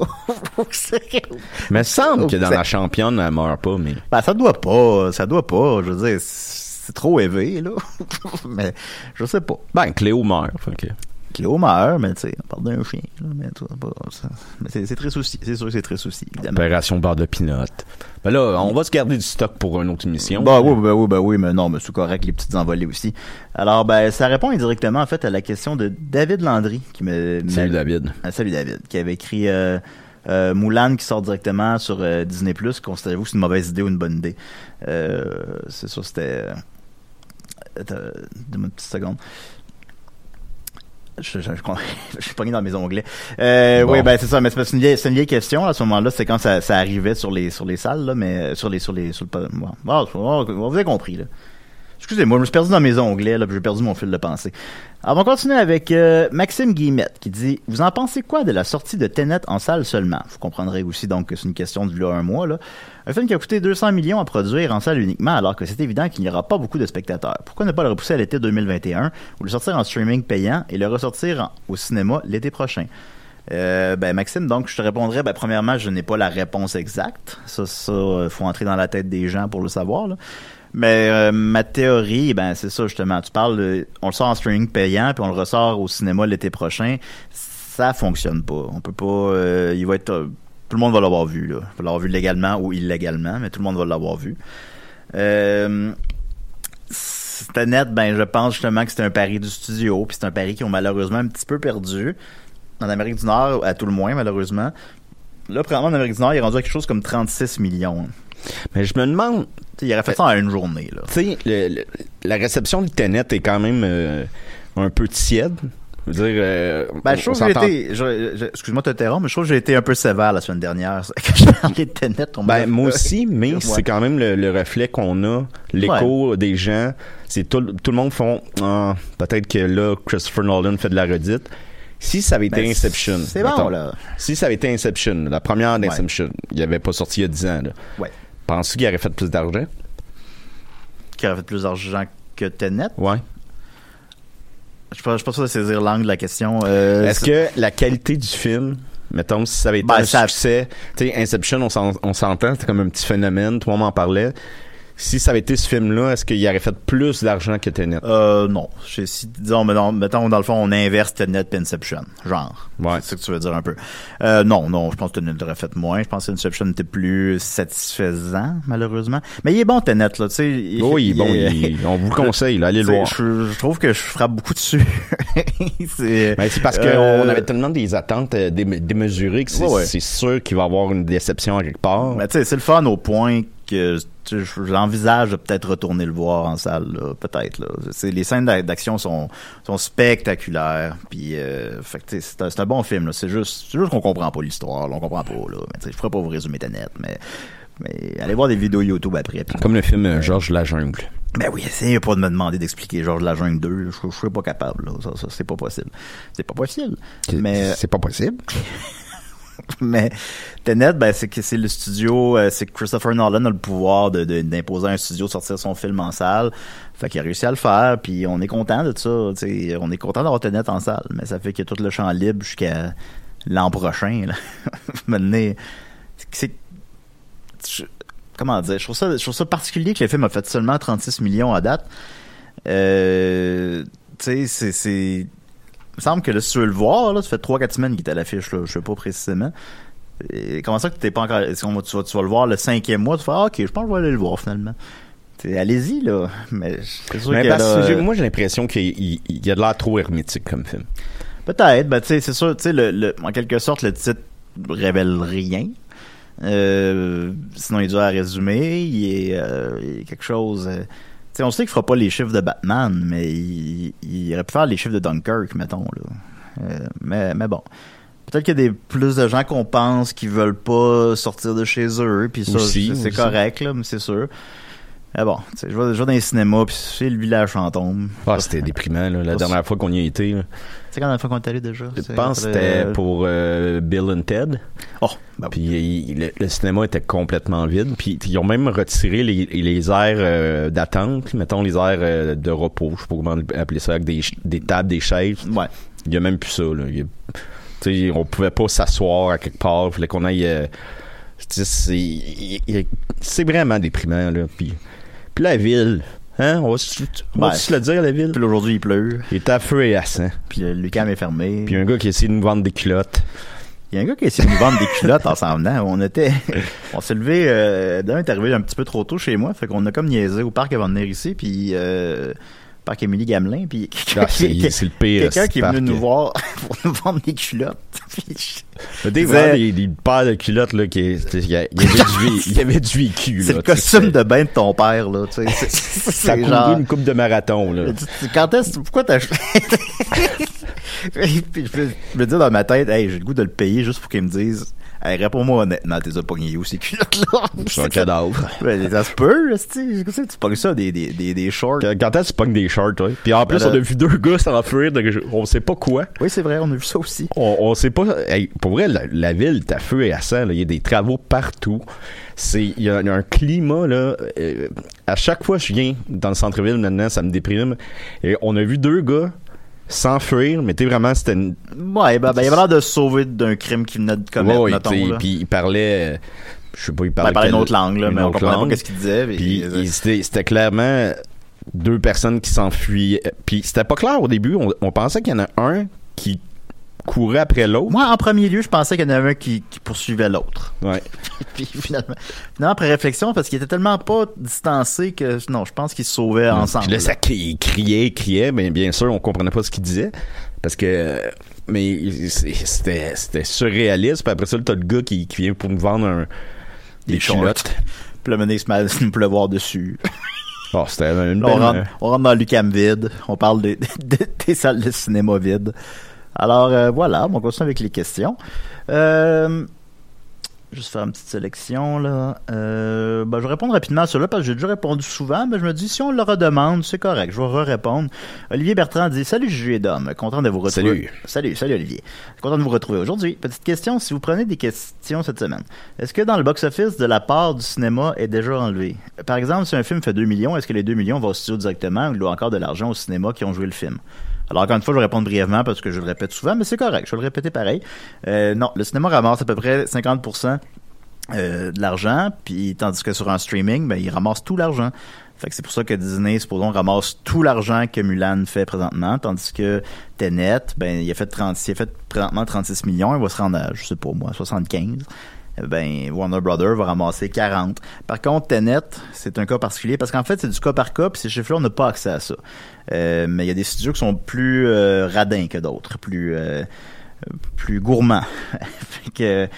Mais il semble que dans la championne, elle meurt pas, mais. Ben, ça doit pas, ça doit pas. Je veux dire, c'est trop élevé, là. mais, je sais pas. Ben, Cléo meurt. que- Cléo meurt, mais tu sais, on parle d'un chien, là, mais, mais c'est, très souci. C'est sûr que c'est très souci, évidemment. Opération barre de pinot. Ben là, on va se garder du stock pour une autre émission. Bah oui, ben oui, ben oui, mais non, mais c'est correct, les petites envolées aussi. Alors, ben, ça répond indirectement, en fait, à la question de David Landry, qui me... Salut David. Ah, salut David, qui avait écrit euh, euh, Moulin qui sort directement sur euh, Disney+. Considérez-vous que c'est une mauvaise idée ou une bonne idée? Euh, c'est sûr, c'était... Attends, donne-moi une petite seconde. Je, je, je, je suis pogné dans mes onglets. Euh, Bon. Oui, ben c'est ça, mais c'est une vieille, c'est une vieille question. À ce moment-là, c'est quand ça, ça arrivait sur les sur les salles, là, mais euh, sur les sur les sur le. bon, vous avez compris là. Excusez-moi, je me suis perdu dans mes onglets, là, j'ai perdu mon fil de pensée. Alors, on va continuer avec euh, Maxime Guillemette qui dit Vous en pensez quoi de la sortie de Tenet en salle seulement Vous comprendrez aussi donc que c'est une question de là un mois. Là. Un film qui a coûté 200 millions à produire en salle uniquement, alors que c'est évident qu'il n'y aura pas beaucoup de spectateurs. Pourquoi ne pas le repousser à l'été 2021 ou le sortir en streaming payant et le ressortir au cinéma l'été prochain euh, ben Maxime, donc je te répondrais, ben premièrement, je n'ai pas la réponse exacte. Ça, ça, euh, faut entrer dans la tête des gens pour le savoir. Là. Mais euh, ma théorie, ben c'est ça justement. Tu parles, de- on le sort en streaming payant, puis on le ressort au cinéma l'été prochain. Ça fonctionne pas. On peut pas. euh, il va être. euh, tout le monde va l'avoir vu là. Il va l'avoir vu légalement ou illégalement, mais tout le monde va l'avoir vu. Euh, c'était net, ben je pense justement que c'était un pari du studio, puis c'est un pari qu'ils ont malheureusement un petit peu perdu. En Amérique du Nord, à tout le moins, malheureusement. Là, probablement, en Amérique du Nord, il est rendu à quelque chose comme 36 millions. Mais je me demande, il aurait fait ça en une journée, tu sais, la réception du Tenet est quand même euh, un peu tiède. Je veux dire, euh, Ben, je trouve que j'ai été, excuse-moi de t'interrompre, mais je trouve que j'ai été un peu sévère la semaine dernière. Quand j'ai parlé de Tenet, on Ben, moi aussi, mais Ouais. c'est quand même le, le reflet qu'on a, l'écho des gens. C'est tout, tout le monde font, ah, peut-être que là, Christopher Nolan fait de la redite. Si ça avait été Ben, Inception. c'est bon, là. Si ça avait été Inception, la première d'Inception, il avait pas sorti il y a 10 ans, là. Ouais. Penses-tu qu'il aurait fait plus d'argent? Qui aurait fait plus d'argent que Tenet? Ouais. Je pas, je suis pas sûr de saisir l'angle de la question. Euh, Est-ce que la qualité du film, mettons, si ça avait été Ben, un ça- succès, tu sais, Inception, on s'en- on s'entend, c'était comme un petit phénomène, tout le monde en parlait. Si ça avait été ce film-là, est-ce qu'il aurait fait plus d'argent que Tenet? Euh, non. Je- Si, disons, mettons, mettons, dans le fond, on inverse Tenet et Inception. Genre. Ouais. C'est ce que tu veux dire un peu. Euh, non, non, je pense que Tenet aurait fait moins. Je pense que Inception était plus satisfaisant, malheureusement. Mais il est bon, Tenet, là, tu sais. il- oui, bon, est- il- on vous le conseille, là, allez le voir. Je, je trouve que je frappe beaucoup dessus. c'est Ben, c'est parce qu'on Euh, avait tellement des attentes euh, dé- démesurées que c'est Ouais, ouais. c'est sûr qu'il va y avoir une déception à quelque part. Mais tu sais, c'est le fun au point que j'envisage de peut-être retourner le voir en salle, peut-être. Les scènes d'a- d'action sont, sont spectaculaires. Puis, euh, c'est, un, c'est un bon film. C'est juste, juste qu'on comprend pas l'histoire. on comprend pas. Là. Mais, je ferai pas vous résumer ta net, mais, mais allez voir des vidéos YouTube après. Comme le film euh, Georges la jungle. ben oui, essayez pas de me demander d'expliquer Georges la jungle 2. là. Je, je serais pas capable. Là. Ça, ça, c'est pas possible. C'est pas possible. Mais C'est pas possible. mais Tenet, ben, c'est que c'est le studio, euh, c'est Christopher Nolan a le pouvoir de, d'imposer à un studio de sortir son film en salle. Fait qu'il a réussi à le faire, puis on est content de ça. On est content d'avoir Tenet en salle, mais ça fait qu'il y a tout le champ libre jusqu'à l'an prochain. Là. Maintenant, c'est comment dire, je trouve ça, je trouve ça particulier que le film a fait seulement 36 millions à date. Euh, tu sais, c'est, me semble que là, si tu veux le voir, là, ça fait 3-4 semaines qu'il est à l'affiche, là, je sais pas précisément. Et comment ça que t'es pas encore, est-ce qu'on va- tu vas, tu vas le voir le cinquième mois, tu fais, ah, ok, je pense que je vais aller le voir finalement. T'sais, allez-y, là. Mais c'est sûr Mais que parce que là, j'ai- moi, j'ai l'impression qu'il il- il y a de l'air trop hermétique comme film. Peut-être, ben tu sais, c'est sûr, tu sais, le, le- en quelque sorte, le titre révèle rien. Euh, sinon, il est dur à résumer. Il est, euh, il est quelque chose. euh, on sait qu'il fera pas les chiffres de Batman, mais il, il aurait pu faire les chiffres de Dunkirk, mettons là. Euh, mais, mais bon. Peut-être qu'il y a des plus de gens qu'on pense qui veulent pas sortir de chez eux, puis ça, c'est correct là, mais c'est sûr. Mais bon, je vais, je vais dans les cinémas, puis c'est le village fantôme. Ah, c'était déprimant, là, la dernière fois qu'on y a été. là. C'est quand la fois qu'on est allé déjà? Je pense que c'était euh, pour euh, Bill and Ted. Oh, ben oui. Puis il- le, le cinéma était complètement vide. Puis ils ont même retiré les, les aires euh, d'attente, mettons les aires euh, de repos, je sais pas comment appeler ça, avec des, des tables, des chaises. Ouais. Il y a même plus ça. Là. Il on pouvait pas s'asseoir à quelque part. Il fallait qu'on aille. euh, tu sais, c'est il- il- c'est vraiment déprimant. Là. Puis, puis la ville, hein, on va, se- on va Ouais. se le dire, la ville. Puis aujourd'hui, il pleut. Il est à feu et à sang. Puis le Lucam est fermé. Puis un gars qui essaie de nous vendre des culottes. Il y a un gars qui a essayé de nous vendre des culottes en s'en venant. On était, on s'est levé, euh, d'un est arrivé un petit peu trop tôt chez moi. Fait qu'on a comme niaisé au parc avant de venir ici. Puis, euh, parc Émilie Gamelin. Puis, Ah, c'est le pire. quelqu'un qui est venu nous voir pour nous vendre des culottes. Vend des, des paires de culottes là, qui il y, avait du, y avait du c'est le costume de bain de ton père, là. Tu sais, Ça genre- une coupe de marathon. Là. Quand est-ce, pourquoi t'as Puis je me, je me dis dans ma tête, hey, j'ai le goût de le payer juste pour qu'il me dise, hey, réponds-moi honnêtement, t'es pogné où ces culottes-là? C'est un cadavre. Ben, ça se peut, tu sais, tu pognes ça des, des, des, des shorts. Quand quand est-ce que tu pognes des shorts, toi? Puis en plus, Ben on a vu deux gars s'enfuir, de, on sait pas quoi. Oui, c'est vrai, on a vu ça aussi. On, on sait pas. hey, pour vrai, la, la ville à feu et à sang. Il y a des travaux partout. Il y a un climat là. euh, à chaque fois que je viens dans le centre-ville maintenant, ça me déprime. Et on a vu deux gars s'enfuir, mais tu sais, vraiment, c'était une, Ouais, ben, ben, il avait l'air de se sauver d'un crime qu'il venait de commettre, Ouais, mettons. Puis il parlait, euh, je sais pas, il Ben, parlait, il parlait une autre langue, là, une mais on comprenait langue. pas ce qu'il disait. Puis c'était c'était clairement deux personnes qui s'enfuyaient. Puis c'était pas clair au début. On, on pensait qu'il y en a un qui courait après l'autre. Moi, en premier lieu, je pensais qu'il y en avait un qui, qui poursuivait l'autre. Ouais. Puis finalement, finalement, après réflexion, parce qu'il était tellement pas distancé que, non, je pense qu'ils se sauvaient ensemble. Puis là, ça il criait, il criait, mais bien sûr, on comprenait pas ce qu'il disait. Parce que. Mais c'était surréaliste. Puis après ça, t'as le gars qui, qui vient pour nous vendre un, des, Des culottes. Puis se met à nous pleuvoir dessus. Oh, c'était une Là, on, belle- rentre, on rentre dans l'UCAM vide. On parle des, des- des salles de cinéma vides. Alors, euh, voilà, on continue avec les questions. Euh, juste faire une petite sélection, là. Euh, ben, je vais répondre rapidement à cela parce que j'ai déjà répondu souvent, mais je me dis, si on le redemande, c'est correct, je vais re-répondre. Olivier Bertrand dit, salut Juju et Dom, content de vous retrouver. Salut. Salut, salut Olivier. Content de vous retrouver aujourd'hui. Petite question, si vous prenez des questions cette semaine, est-ce que dans le box-office de la part du cinéma est déjà enlevé? Par exemple, si un film fait 2 millions, est-ce que les 2 millions vont au studio directement ou il doit encore de l'argent au cinéma qui ont joué le film? Alors, encore une fois, je vais répondre brièvement parce que je le répète souvent, mais c'est correct, je vais le répéter pareil. Euh, non, le cinéma ramasse à peu près 50% euh, de l'argent, puis tandis que sur un streaming, ben, il ramasse tout l'argent. Fait que c'est pour ça que Disney, supposons, ramasse tout l'argent que Mulan fait présentement, tandis que Tenet, ben, il a fait 30, il a fait présentement 36 millions, il va se rendre à, je sais pas moi, 75. Eh Ben, Warner Brother va ramasser 40. Par contre, Tenet, c'est un cas particulier parce qu'en fait, c'est du cas par cas, puis ces chiffres-là, on n'a pas accès à ça. Euh, mais il y a des studios qui sont plus euh, radins que d'autres, plus euh, plus gourmands. fait que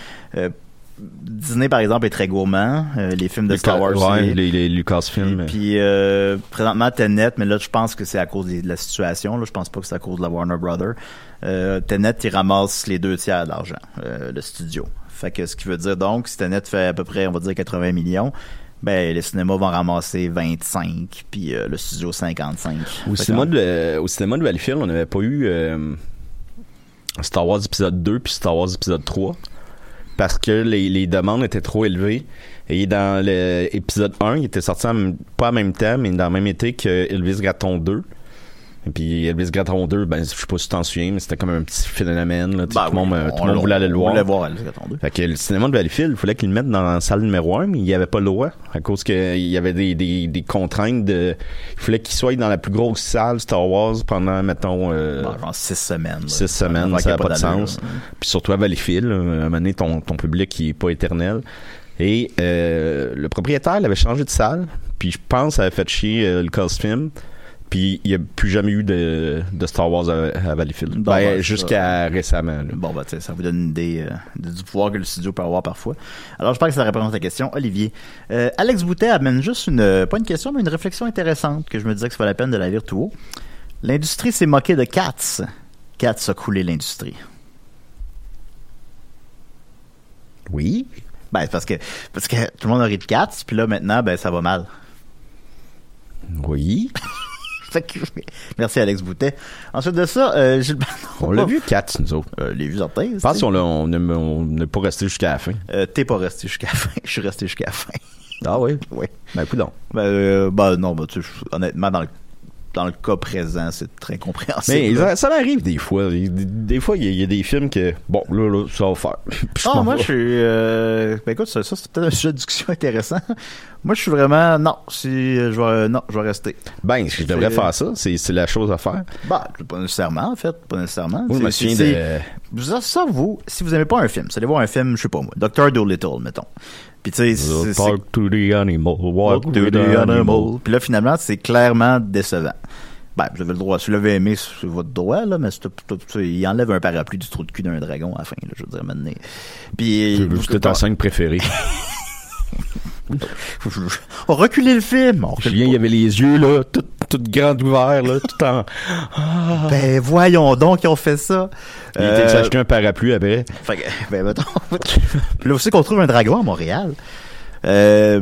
Disney, par exemple, est très gourmand. Euh, les films de Star Wars, ouais, les, les Lucasfilm. puis euh, présentement Tenet, mais là je pense que c'est à cause de la situation. Là, je pense pas que c'est à cause de la Warner Brother. Euh, Tenet, il ramasse les deux tiers de l'argent, le studio. Fait que ce qui veut dire donc, si Tenet fait à peu près, on va dire 80 millions, ben les cinémas vont ramasser 25, puis euh, le studio 55. Au cinéma, que- de, au cinéma de Valleyfield, on n'avait pas eu euh, Star Wars épisode 2 puis Star Wars épisode 3 parce que les, les demandes étaient trop élevées. Et dans l'épisode 1, il était sorti en pas en même temps, mais dans le même été que Elvis Gratton 2. Et puis Elvis Gratton 2, ben, je sais pas si tu t'en souviens, mais c'était comme un petit phénomène. Là, Ben tout oui, monde, euh, tout le monde on- voulait aller le voir. voulait voir Elvis Gratton 2. Fait que le cinéma de Valleyfield, il fallait qu'ils le mettent dans la salle numéro 1, mais il n'y avait pas le droit. À cause qu'il y avait des, des, des contraintes de. Il fallait qu'il soit dans la plus grosse salle Star Wars pendant, mettons, euh, Bon, genre 6 semaines. là. six semaines, Avant ça qu'il n'a pas de sens. là. Puis surtout à Valleyfield, à un moment donné, ton, ton public il est pas éternel. Et euh, le propriétaire il avait changé de salle, puis je pense ça avait fait chier euh, le Film. Puis il n'y a plus jamais eu de, de Star Wars à, à Valleyfield. Bon, Ben, ben, jusqu'à récemment. là. Bon, bah, ça vous donne une idée euh, du pouvoir que le studio peut avoir parfois. Alors, je pense que ça répond à ta question, Olivier. Euh, Alex Boutet amène juste une, euh, pas une question, mais une réflexion intéressante que je me disais que ça valait la peine de la lire tout haut. L'industrie s'est moquée de Cats. Cats a coulé l'industrie. Oui. Ben, c'est parce que, parce que tout le monde a ri de Cats, puis là, maintenant, ben, ça va mal. Oui. Merci, Alex Boutet. Ensuite de ça, euh, On l'a vu 4, nous autres. Euh, les vues. Je pense qu'on n'est pas resté jusqu'à la fin. Euh, T'es pas resté jusqu'à la fin. Je suis resté jusqu'à la fin. Ah oui? Oui. Ben, coudonc. Ben, euh, ben non, ben, tu honnêtement, dans le, dans le cas présent, c'est très compréhensible. Mais ça, ça m'arrive des fois. Des, fois, il y, a- il y a des films que, bon, là, là, ça va faire. Je Ah, moi, je suis. Euh... Ben, écoute, ça, ça, c'est peut-être un sujet de discussion intéressant. moi, je suis vraiment. Non, si, euh, je vais, non, je vais rester. Ben, je devrais faire ça. C'est la chose à faire. Bah, pas nécessairement, en fait. Pas nécessairement. Je me de... Ça, ça, vous, si vous aimez pas un film, vous allez voir un film, je sais pas moi, Doctor Dolittle, mettons. Puis tu sais, Talk to the animal. Walk Walk to the animal. Puis là, finalement, c'est clairement décevant. Ben, vous avez le droit. Si vous l'avez aimé, c'est votre droit, là, mais il enlève un parapluie du trou de cul d'un dragon à la fin, là, je veux dire, maintenant. Puis, C'était ta scène préférée. on reculait le film. On recule Julien, il y avait les yeux, là, tout, tout grands ouverts, là, tout en... pas. Ben, voyons donc, ils ont fait ça. Il était Euh, s'acheter un parapluie après. Fait que, ben, mettons. Là aussi qu'on trouve un dragon à Montréal. Euh,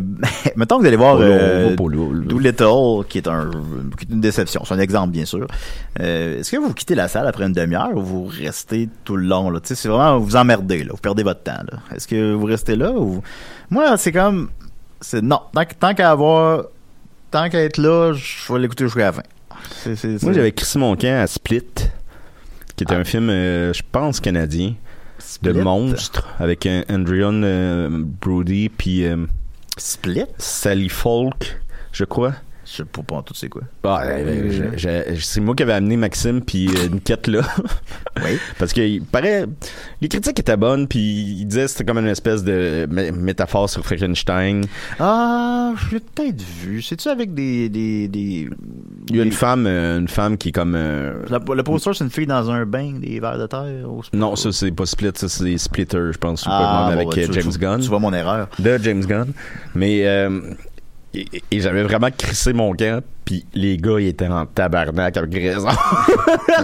mettons que vous allez voir euh. Doolittle, qui est, un, qui est une déception. C'est un exemple, bien sûr. Euh, Est-ce que vous quittez la salle après une demi-heure ou vous restez tout le long? Là? Tu sais, C'est vraiment, vous emmerdez, là. vous perdez votre temps. Est-ce que vous restez là ou... Moi, c'est comme... c'est Non, tant, tant qu'à avoir... Tant qu'à être là, je vais l'écouter jusqu'à la fin. Moi, j'avais crissé mon camp à Split, qui est un film, euh, je pense, canadien, de Split? monstres, avec un Andrion euh, Brody, puis euh, Split? Sally Folk, je crois. Je sais pas, pas en tout c'est quoi. Ah, euh, c'est moi qui avais amené Maxime puis euh, Niquette là. Oui. Parce que il paraît les critiques étaient bonnes puis il disait que c'était comme une espèce de mé- métaphore sur Frankenstein. Ah, je l'ai peut-être vu. C'est-tu avec des... des, des... Il y a une des- femme euh, une femme qui est comme euh, La- le poster, c'est une fille dans un bain, des verres de terre. au- non, ça c'est pas Split, ça c'est Splitter, je pense, Ah, avec bon, tu- James tu- Gunn. Tu vois mon erreur. de James Gunn. Mais euh, et, et j'avais vraiment crissé mon camp, puis les gars ils étaient en tabarnak avec raison.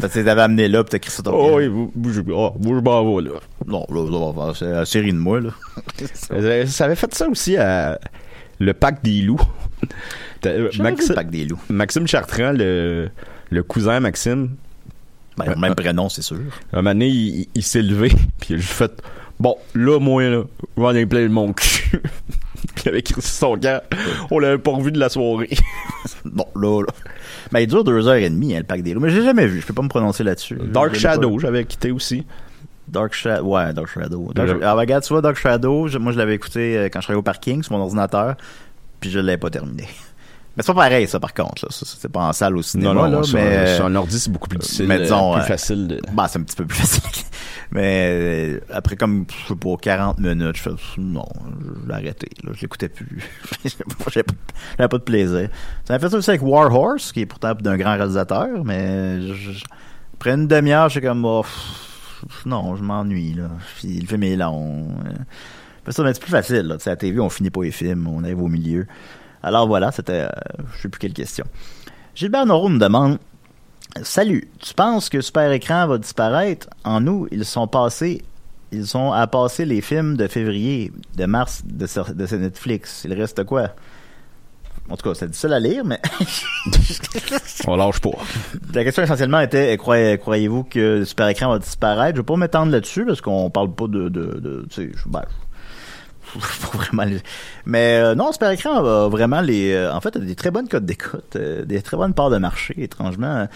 Parce que t'avais amené là, pis t'as crissé ton oh camp. oui, vous, je, oh, je m'en vais là. Non, là, c'est la série de moi, là. Ça avait fait ça aussi à le pack des loups. Euh, J'avais vu Maxi- le pack des loups. Maxime Chartrand, le, le cousin Maxime, Ben, même prénom, c'est sûr. un moment donné, il, il s'est levé, puis il a juste fait Bon, là, moi, là, je vais aller plein mon cul. Puis il avait crissé son camp. On l'avait pas revu de la soirée. Bon, là, là. Ben, il dure deux heures et demie, hein, le pack des loups. Mais j'ai jamais vu. Je peux pas me prononcer là-dessus. Dark Shadow, j'avais quitté aussi. Dark Shadow, ouais, Dark Shadow. Dark- Ah, ben, regarde, tu vois, Dark Shadow, je- moi, je l'avais écouté euh, quand je travaillais au parking sur mon ordinateur, puis je l'avais pas terminé. Mais c'est pas pareil, ça, par contre, là. Ça, C'est pas en salle au cinéma, non, non, là, sur, mais... euh, sur un ordi, c'est beaucoup plus difficile. mais disons, euh, plus euh, facile de. Bah, c'est un petit peu plus facile. Mais euh, après comme je sais pas 40 minutes, je fais non, je l'ai arrêté. Là, je l'écoutais plus. J'avais pas, de plaisir. Ça m'a fait ça aussi avec War Horse, qui est pourtant d'un grand réalisateur, mais je- après une demi-heure, j'étais comme oh, pff, non, je m'ennuie là. Puis le film est long. Euh, fait ça, mais c'est plus facile. Là. À la TV, on finit pas les films, on arrive au milieu. Alors voilà, c'était, euh, je sais plus quelle question. Gilbert Noro me demande Salut, tu penses que Super Écran va disparaître? En nous, ils sont passés, ils sont à passer les films de février, de mars de, ce- de Netflix. Il reste quoi? En tout cas, c'est difficile à lire, mais On lâche pas. la question essentiellement était croyez- croyez-vous que Super Écran va disparaître? Je vais pas m'étendre là-dessus parce qu'on parle pas de, de, de tu vraiment les- mais euh, non Super Écran a vraiment les euh, en fait a des très bonnes codes d'écoute euh, des très bonnes parts de marché étrangement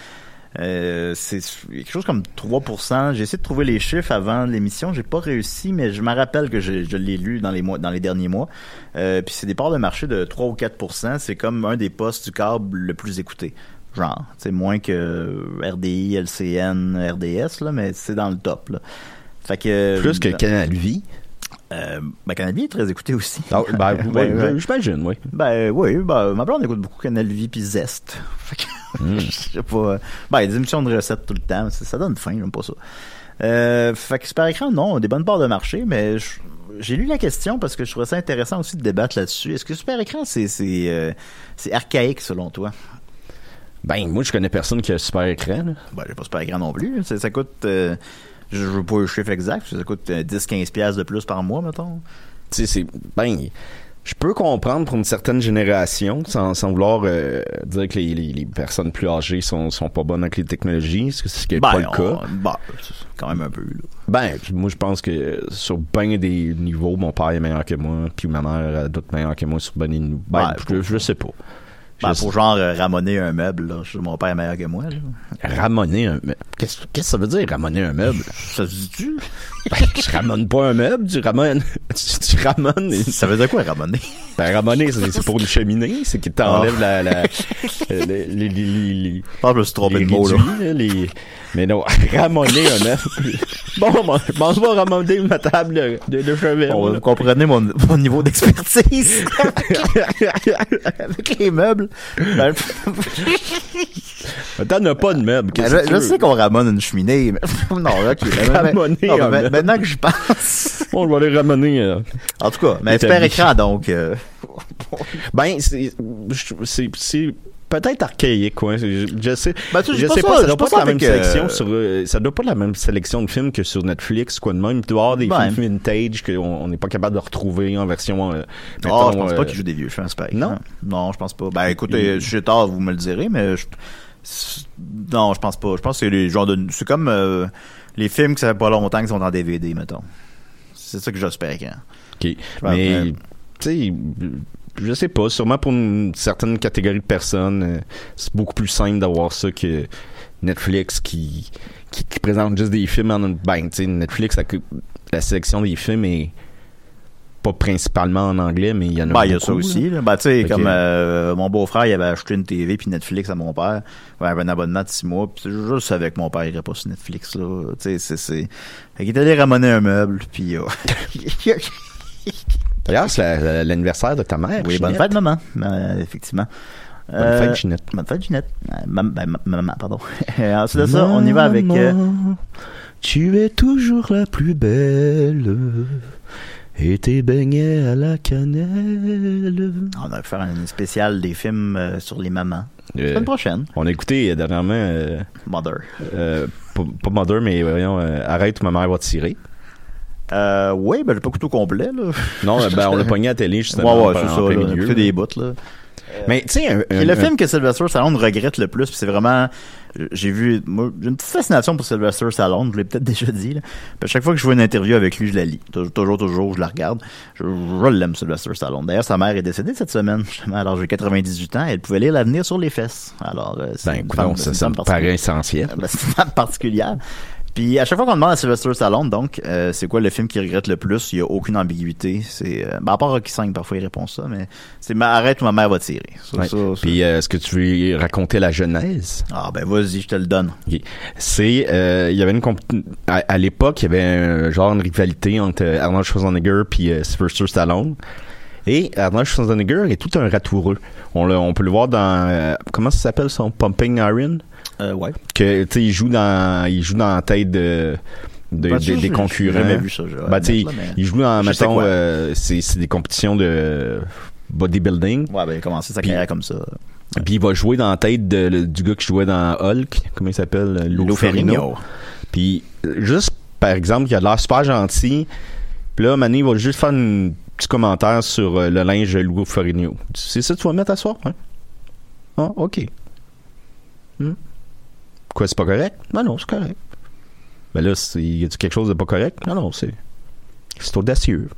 c'est quelque chose comme 3%. J'ai essayé de trouver les chiffres avant l'émission, j'ai pas réussi, mais je me rappelle que je, je l'ai lu dans les mois, dans les derniers mois. Puis c'est des parts de marché de 3 ou 4%. C'est comme un des postes du câble le plus écouté. Genre, c'est moins que RDI, LCN, RDS, là, mais c'est dans le top. Là. Fait que Plus que Canal Vie. Euh, ben, Canal Vie est très écouté aussi. Ah, ben, ouais, ouais. j'imagine, oui. Ben oui, ben, ma blonde écoute beaucoup Canal Vie puis Zest. Fait que, Hmm. je sais pas. Ben, il y a des émissions de recettes tout le temps, ça, ça donne faim, j'aime pas ça. Euh, fait que Super Écran, non, des bonnes parts de marché, mais j'ai lu la question parce que je trouvais ça intéressant aussi de débattre là-dessus. Est-ce que Super Écran, c'est euh, archaïque selon toi? Ben, moi, je connais personne qui a super écran. là. Ben, j'ai pas Super Écran non plus. Ça, ça coûte, euh, je veux pas le chiffre exact, ça coûte euh, 10-15$ piastres de plus par mois, mettons. Tu sais, c'est. Ben, je peux comprendre pour une certaine génération, sans, sans vouloir euh, dire que les, les, les personnes plus âgées sont, sont pas bonnes avec les technologies, ce qui est pas le on- cas. ben, c'est quand même un peu, là. Ben, moi, je pense que sur bien des niveaux, mon père est meilleur que moi, puis ma mère a d'autres meilleurs que moi sur bien des niveaux. Ben, Ouais, je, je sais pas. Ben, pour genre euh, ramoner un meuble, là, mon père est meilleur que moi. Là. Ramoner un meuble. Qu'est-ce qu'est-ce que ça veut dire, ramoner un meuble? Ça se dit-tu? Ben, tu ramones pas un meuble, tu ramones. Tu, tu ramones. et- Ça veut dire quoi, ramoner? Ben, ramoner, c'est pour une cheminée, c'est qu'il t'enlève la, la, les, les, les, les, les- Je pense que je me suis trompé les de mot, là. les- Mais non, ramoner un meuble. Bon, bon, bon, on va ramoner ma table de, de, de chevet. Bon, là. vous comprenez mon, mon niveau d'expertise avec les meubles. Ben, T'en as pas de meuble. ben, je, je sais qu'on ramone une cheminée, mais non, ok. mais un meuble. Maintenant que je pense. Bon, je vais aller ramoner. euh. En tout cas, mais super écran, donc. euh, Ben, c'est, c'est, c'est peut-être archaïque, quoi. Je, je sais, Ben, tu sais, je c'est sais pas ça, ça doit c'est pas pas être la même avec, euh, sélection sur, euh, ça doit pas la même sélection de films que sur Netflix, quoi de même. Il doit y avoir des Ouais. films vintage qu'on on n'est pas capable de retrouver en version, euh, Ah, je pense pas qu'il joue des vieux films, écran. non? Non, je pense pas. Ben, écoutez, suis tard, vous me le direz, mais je- c'est- non, je pense pas. Je pense que c'est les genres de, c'est comme, euh, les films que ça fait pas longtemps qui sont en DVD, mettons. C'est ça que j'espère écran. Ok. Mais, tu sais, je sais pas, sûrement pour une certaine catégorie de personnes, euh, c'est beaucoup plus simple d'avoir ça que Netflix qui, qui, qui présente juste des films en une. Ben, tu sais, Netflix, la, la sélection des films est pas principalement en anglais, mais il y en a Ben, il y a ça aussi. Là. Ben, tu sais, comme euh, mon beau-frère, il avait acheté une TV puis Netflix à mon père. Il avait un abonnement de six mois. Puis je savais que mon père irait pas sur Netflix. Là. Tu sais, c'est... c'est... Fait qu'il est allé ramener un meuble. Puis... euh, D'ailleurs, c'est la- la- l'anniversaire de ta mère. oui, bonne Ginette. fête, maman. Euh, effectivement. Bonne Euh, fête, Ginette. Bonne fête, Ginette. Euh, mam- ben, ma- maman, pardon. Ensuite de ça, on y va avec... euh, Maman, Tu es toujours la plus belle. Et tes beignets à la cannelle. on va faire un spécial des films euh, sur les mamans. Euh, Semaine prochaine. on a écouté euh, dernièrement, euh, Mother. euh, pas, Mother, mais voyons, euh, Arrête ou ma mère va tirer. Euh, oui, ben, j'ai pas au complet, là. Non, ben, on l'a pogné à la télé, justement. Ouais, ouais, c'est ça, là. On a milieu, là. des bouts, là. Mais, tu sais, le film que Sylvester Stallone regrette le plus, c'est vraiment, j'ai vu, moi, j'ai une petite fascination pour Sylvester Stallone, je l'ai peut-être déjà dit, là. Puis à chaque fois que je vois une interview avec lui, je la lis. Toujours, toujours, toujours, je la regarde. Je, je l'aime, Sylvester Stallone. D'ailleurs, sa mère est décédée cette semaine, justement, alors j'ai 98 ans, elle pouvait lire l'avenir sur les fesses. Alors, euh, c'est Ben, une femme- non, ça, une ça femme me paraît essentiel. Ben, c'est une femme particulière. Puis à chaque fois qu'on demande à Sylvester Stallone, donc, euh, c'est quoi le film qu'il regrette le plus, il y a aucune ambiguïté. C'est, euh, ben, à part Rocky 5, parfois il répond ça, mais c'est ma arrête ou ma mère va tirer. Ça, Ouais. ça, ça- Puis euh, est-ce que tu veux raconter la genèse? Ah ben vas-y, je te le donne. Ok. C'est euh, il y avait une comp- à, à l'époque il y avait un, genre une rivalité entre euh, Arnold Schwarzenegger puis euh, Sylvester Stallone et Arnold Schwarzenegger est tout un ratoureux on, le- on peut le voir dans euh, comment ça s'appelle son Pumping Iron? Euh, ouais. que tu sais il joue dans il joue dans la tête de, de- de- ça, des concurrents J'ai jamais vu ça. je vais Ben, tu il joue dans mettons euh, c'est des compétitions de bodybuilding Ouais, ben il a commencé sa carrière comme ça. puis il va jouer dans la tête de- le- du gars qui jouait dans Hulk comment il s'appelle? Lou Ferrigno. Puis juste par exemple, il a l'air super gentil. Puis là, Mané va juste faire un petit commentaire sur euh, le linge de Lou Ferrigno. C'est ça que tu vas mettre à soir, hein? Ah, ok. Hmm? Quoi, c'est pas correct? Non, non, c'est correct. Ben là, y a-tu quelque chose de pas correct? Non, non, c'est. C'est audacieux.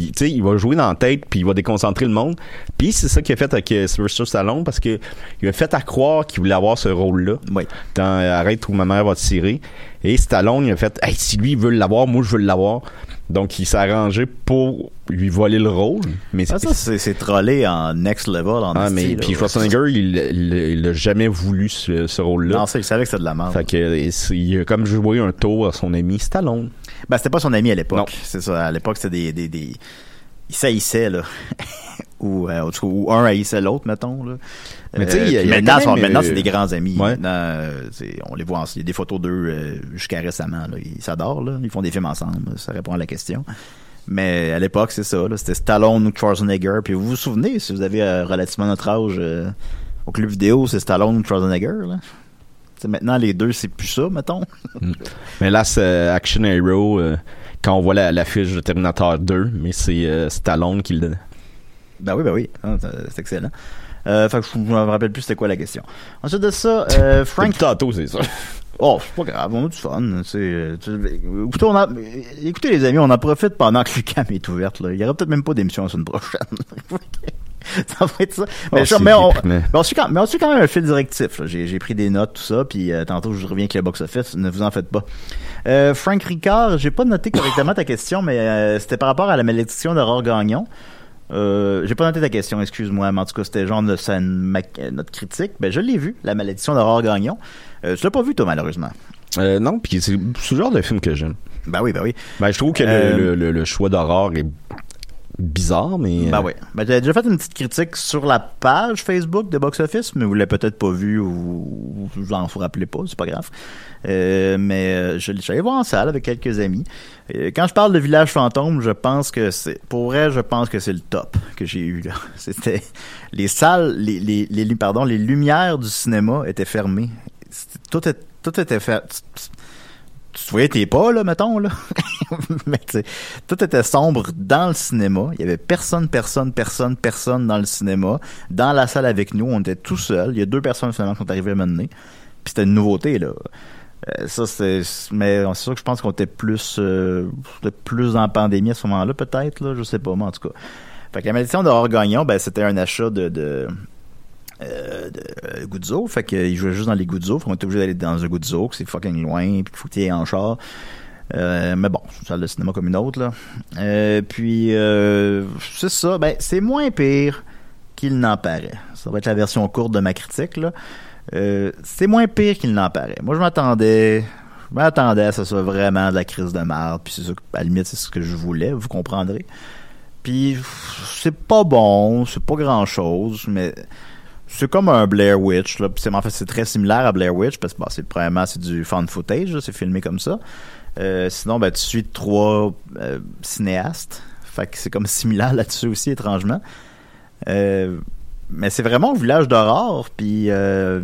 Puis, tu sais, il va jouer dans la tête, puis il va déconcentrer le monde. Puis, c'est ça qu'il a fait avec euh, Sylvester Stallone, parce que il a fait à croire qu'il voulait avoir ce rôle-là Oui. dans euh, Arrête où ma mère va tirer. Et Stallone, il a fait Hey, si lui veut l'avoir, moi je veux l'avoir. Donc il s'est arrangé pour lui voler le rôle. Mais Ah, ça, c'est, trollé en next level, en Ah, mais puis Schwarzenegger, il, il, il a jamais voulu ce, ce rôle-là. Non, ça, il savait que c'était de la merde. Fait que euh, il a comme joué un tour à son ami Stallone. Ben, c'était pas son ami à l'époque. C'est ça. À l'époque, c'était des, des, des... Ils saillissaient, là. ou, euh, ou un haïssait l'autre, mettons, là. Mais tu sais, Euh, maintenant, sont- maintenant, euh, c'est des grands amis. ouais. Maintenant, euh, on les voit ensemble. Il y a des photos d'eux jusqu'à récemment, là. Ils s'adorent, là. Ils font des films ensemble. Ça répond à la question. Mais à l'époque, c'est ça. C'était Stallone ou Schwarzenegger. Puis vous vous souvenez, si vous avez relativement notre âge, au club vidéo, c'est Stallone ou Schwarzenegger, là? Maintenant, les deux, c'est plus ça, mettons. Mais là, c'est Action Hero, euh, quand on voit la, la fiche de Terminator 2, mais c'est euh, Stallone qui le. Ben oui, ben oui. Ah, c'est- excellent. Euh, fait que je me rappelle plus c'était quoi la question. Ensuite de ça, euh, Frank. Tantôt, c'est ça. Oh, c'est pas grave, on a du fun. C'est, euh, tu- écoutez, on a, écoutez, les amis, on en profite pendant que Lucam est ouverte. Là. Il y aura peut-être même pas d'émission la semaine prochaine. ça va être ça. Mais, Oh, mais on, mais on suit quand, mais on suit quand même un fil directif. J'ai, pris des notes, tout ça, puis euh, tantôt je reviens avec le box-office. Ne vous en faites pas. Euh, Frank Ricard, j'ai pas noté correctement ta question, mais euh, c'était par rapport à la malédiction d'Aurore Gagnon. Euh, j'ai pas noté ta question, excuse-moi, mais en tout cas, c'était genre notre critique. Ben, je l'ai vu, la malédiction d'Aurore Gagnon. Euh, tu l'as pas vu, toi, malheureusement? Euh, non, puis c'est ce genre de film que j'aime. Ben oui, ben oui. Ben, je trouve que le- le, choix d'horreur est bizarre, mais. Ben euh, oui. Ben, j'avais déjà fait une petite critique sur la page Facebook de Box Office, mais vous l'avez peut-être pas vu ou, ou vous en vous rappelez pas, c'est pas grave. Euh, mais euh, je l'ai- j'allais voir en salle avec quelques amis. Euh, quand je parle de Village Fantôme, je pense que c'est, pour vrai, je pense que c'est le top que j'ai eu là. C'était les salles, les, les, pardon, les lumières du cinéma étaient fermées. Tout, est- tout était fait. Tu voyais tes pas, là, mettons, là. Mais tout était sombre dans le cinéma. Il y avait personne, personne, personne, personne dans le cinéma. Dans la salle avec nous, on était tout seuls. Il y a deux personnes, finalement, qui sont arrivées à mener. Puis c'était une nouveauté, là. Euh, ça, c'est... Mais c'est sûr que je pense qu'on était plus... Euh, plus en pandémie à ce moment-là, peut-être, là. Je sais pas, mais en tout cas. Fait que la malédiction de Gagnon, ben, c'était un achat de... de euh, de euh, Guzzo, fait qu'il jouait juste dans les Guzzo, fait qu'on était obligé d'aller dans un Guzzo, que c'est fucking loin, puis qu'il faut que tu en char. Euh, mais bon, c'est une salle de cinéma comme une autre, là. Euh, puis, euh, c'est ça, ben, c'est moins pire qu'il n'en paraît. Ça va être la version courte de ma critique, là. Euh, c'est moins pire qu'il n'en paraît. Moi, je m'attendais... Je m'attendais à ce que ce soit vraiment de la crise de merde, puis c'est ça, à la limite, c'est ce que je voulais, vous comprendrez. Puis, c'est pas bon, c'est pas grand-chose, mais c'est comme un Blair Witch là. C'est en fait c'est très similaire à Blair Witch parce que bon, c'est premièrement c'est du fan footage, là, c'est filmé comme ça. Euh, sinon ben tu suis trois euh, cinéastes, fait que c'est comme similaire là-dessus aussi étrangement. Euh, mais c'est vraiment un village d'horreur, puis euh,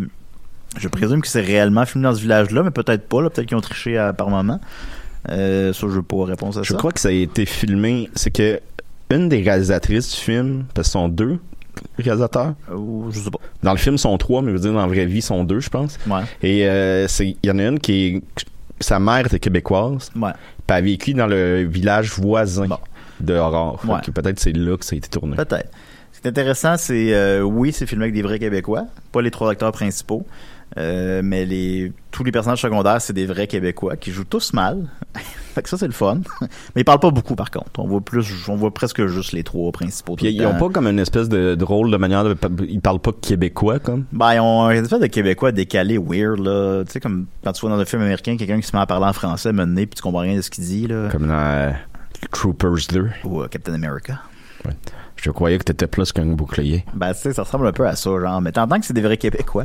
je présume que c'est réellement filmé dans ce village-là, mais peut-être pas, là, peut-être qu'ils ont triché à, par moment. Euh, ça, je veux pas répondre à Je ça. crois que ça a été filmé. C'est que une des réalisatrices du film, parce qu'ils sont deux réalisateurs. Ou je sais pas. Dans le film, ils sont trois, mais je veux dire, dans la vraie vie, ils sont deux, je pense. Ouais. Et euh, c'est- il y en a une qui est. Sa mère était québécoise, Ouais. puis elle a vécu dans le village voisin Bon. de Aurore. Ouais. que Peut-être c'est là que ça a été tourné. Peut-être. Ce qui est intéressant, c'est euh, oui, c'est filmé avec des vrais Québécois, pas les trois acteurs principaux. Euh, mais les tous les personnages secondaires, c'est des vrais Québécois qui jouent tous mal. fait que ça, c'est le fun. mais ils parlent pas beaucoup, par contre. On voit plus, on voit presque juste les trois principaux. Puis le ils ont temps. pas comme une espèce de drôle de manière de. Ils parlent pas québécois, comme? Ben, ils ont une espèce de Québécois décalé, weird, là. Tu sais, comme quand tu vois dans un film américain quelqu'un qui se met à parler en français, mené, puis tu comprends rien de ce qu'il dit, là. Comme dans euh, Troopers 2. Ou euh, Captain America. Je croyais que t'étais plus qu'un bouclier. Ben, tu sais, ça ressemble un peu à ça, genre. Mais t'entends que c'est des vrais Québécois.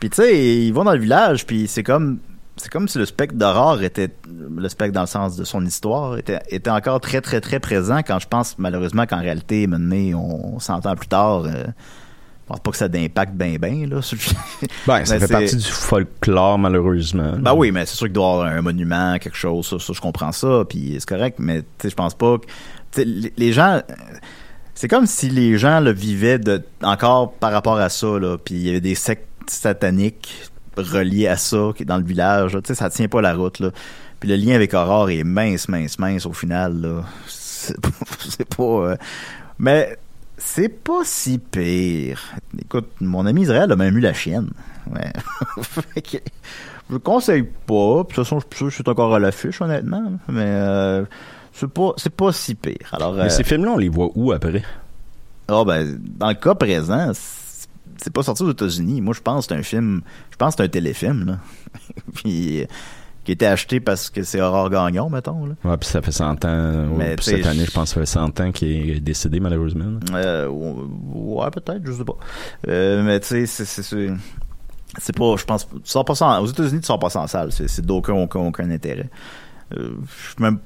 Puis, tu sais, ils vont dans le village, puis c'est comme. C'est comme si le spectre d'horreur était. Le spectre dans le sens de son histoire était, était encore très, très, très présent quand je pense, malheureusement, qu'en réalité, maintenant, on, s'entend plus tard. euh, je pense pas que ça a d'impact ben, ben, là. sur le- Ben, ça Ben, fait partie du folklore, malheureusement. Ben oui, mais c'est sûr qu'il doit y avoir un monument, quelque chose, ça, ça, je comprends ça, puis c'est correct, mais tu sais, je pense pas que... Les, gens... C'est comme si les gens le vivaient de, encore par rapport à ça, là, puis il y avait des sectes sataniques reliées à ça qui- dans le village, là, tu sais, ça tient pas la route, là. Puis le lien avec Aurore est mince, mince, mince au final, là. C'est pas... pas, euh, Mais c'est pas si pire. Écoute, mon ami Israël a même eu la chienne. Ouais. Que, je le conseille pas. Puis, de toute façon, je suis sûr que c'est encore à l'affiche, honnêtement. Mais euh, c'est pas, c'est pas si pire. Alors, Mais euh, ces films-là, on les voit où après? ah, ben, dans le cas présent, c'est- pas sorti aux États-Unis. Moi, je pense que c'est un film. Je pense que c'est un téléfilm, là. Puis, euh, qui a été acheté parce que c'est Aurore Gagnon, mettons, là. Ouais, puis ça fait 100 ans. Mais puis cette année, je- pense que ça fait 100 ans qu'il est décédé, malheureusement. Euh, ouais, peut-être, je sais pas. Euh, mais tu sais, c'est, pas, je pense, tu sors pas en- aux États-Unis, tu sors pas en salle. C'est, d'aucun, aucun, aucun intérêt. Euh, je même,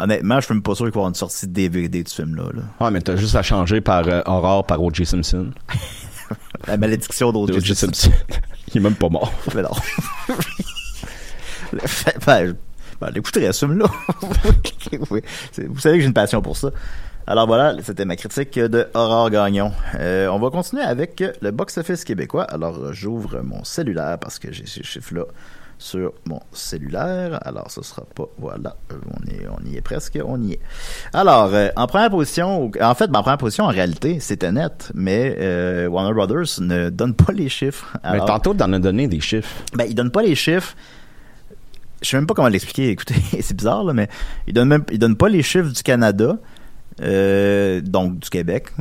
honnêtement, je suis même pas sûr qu'il va y avoir une sortie de DVD de ce film-là, là. Ouais, mais t'as juste à changer par euh, Aurore par O.J. Simpson. La malédiction d'O.J. Simpson. Il est même pas mort. Mais non. Ben, ben. Oui. C'est- Vous savez que j'ai une passion pour ça. Alors voilà, c'était ma critique de Aurore Gagnon. Euh, on va continuer avec le box-office québécois. Alors, j'ouvre mon cellulaire parce que j'ai ces chiffres-là sur mon cellulaire. Alors, ce sera pas... Voilà, on, est, on y est presque, on y est. Alors, euh, en première position... En fait, ma première position, en réalité, c'était net, mais euh, Warner Brothers ne donne pas les chiffres. Mais tantôt, t'en as donné des chiffres. ben, il donne pas les chiffres. Je sais même pas comment l'expliquer. Écoutez, c'est bizarre, là, mais il donne même, il donne pas les chiffres du Canada, euh, donc du Québec.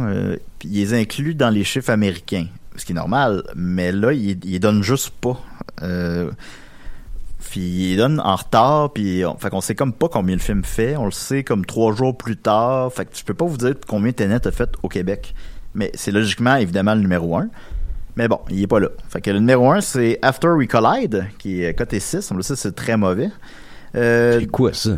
puis il les inclut dans les chiffres américains, ce qui est normal. Mais là, il, il donne juste pas. Puis il donne en retard, puis on, fait qu'on sait comme pas combien le film fait. On le sait comme trois jours plus tard. Fait que je peux pas vous dire combien Tenet a fait au Québec. Mais c'est logiquement, évidemment, le numéro un. Mais bon, il est pas là. Fait que le numéro 1, c'est After We Collide, qui est coté 6. On le sait, c'est très mauvais. Euh, C'est quoi ça?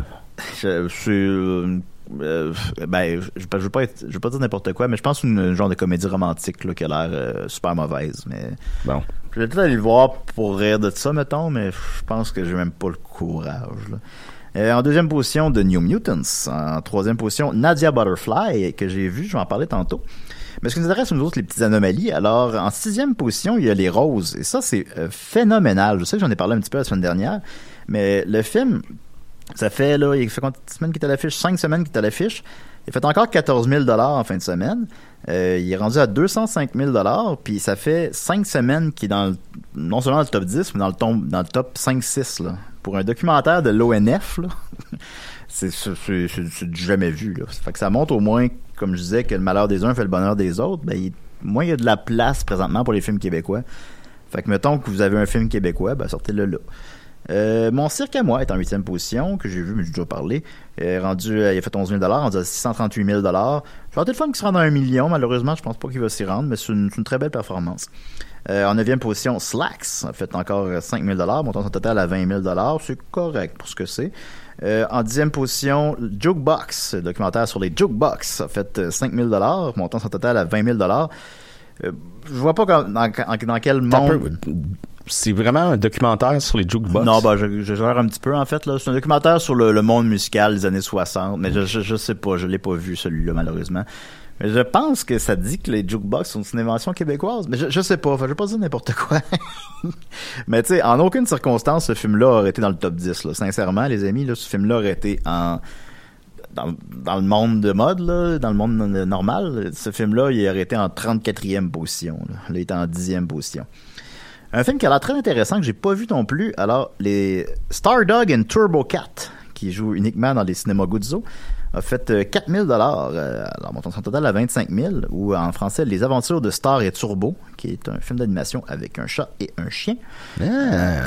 je- c'est, euh, euh, ben, je, je veux pas être, je veux pas dire n'importe quoi, mais je pense une, une genre de comédie romantique là, qui a l'air euh, super mauvaise. Mais Bon. Je vais peut-être aller le voir pour rire de ça, mettons, mais je pense que j'ai même pas le courage. Euh, en deuxième position, de New Mutants. En troisième position, Nadia Butterfly, que j'ai vu, je vais en parler tantôt. Mais ce qui nous intéresse, nous autres, les petites anomalies. Alors, en sixième position, il y a Les Roses. Et ça, c'est euh, phénoménal. Je sais que j'en ai parlé un petit peu la semaine dernière, mais le film, ça fait, là, il fait combien de semaines qu'il est à l'affiche? Cinq semaines qu'il est à l'affiche. Il fait encore 14 000 en fin de semaine. Euh, il est rendu à 205 000 puis ça fait cinq semaines qu'il est dans le- non seulement dans le top 10, mais dans le, top 5-6. là. Pour un documentaire de l'ONF, là, c'est jamais vu. Là. Ça fait que ça montre au moins, comme je disais, que le malheur des uns fait le bonheur des autres. Ben, il, moins il y a de la place présentement pour les films québécois. Fait que mettons que vous avez un film québécois, ben sortez-le là. Euh, mon cirque à moi est en huitième position, que j'ai vu, mais j'ai déjà parlé. Euh, rendu, euh, il a fait 11 000 rendu à 638 000 J'ai le fun qu'il se rende à un million. Malheureusement, je pense pas qu'il va s'y rendre, mais c'est une, très belle performance. En neuvième position, Slacks a fait encore euh, 5 000 montant son total à 20 000 C'est correct pour ce que c'est. En dixième position, Jukebox, documentaire sur les Jukebox, a fait euh, 5 000 montant son total à 20 000 euh, Je vois pas dans, dans- dans quel monde... C'est vraiment un documentaire sur les jukebox? Non, bah, je, gère un petit peu, en fait. C'est un documentaire sur le, monde musical des années 60, mais je, je, je sais pas, je l'ai pas vu, celui-là, malheureusement. Mais je pense que ça dit que les jukebox sont une invention québécoise, mais je, je sais pas, je vais pas dire n'importe quoi. mais tu sais, en aucune circonstance, ce film-là aurait été dans le top 10, là. Sincèrement, les amis, ce film-là aurait été en, dans, le monde de mode, dans le monde normal, ce film-là, il aurait été en 34e position. Là, il est en 10e position. Un film qui a l'air très intéressant que j'ai pas vu non plus. Alors, les Stardog and Turbo Cat, qui joue uniquement dans les cinémas Guzzo, a fait euh, 4000 dollars, euh, alors montant son total à 25 000, ou en français Les Aventures de Star et Turbo, qui est un film d'animation avec un chat et un chien. Ah.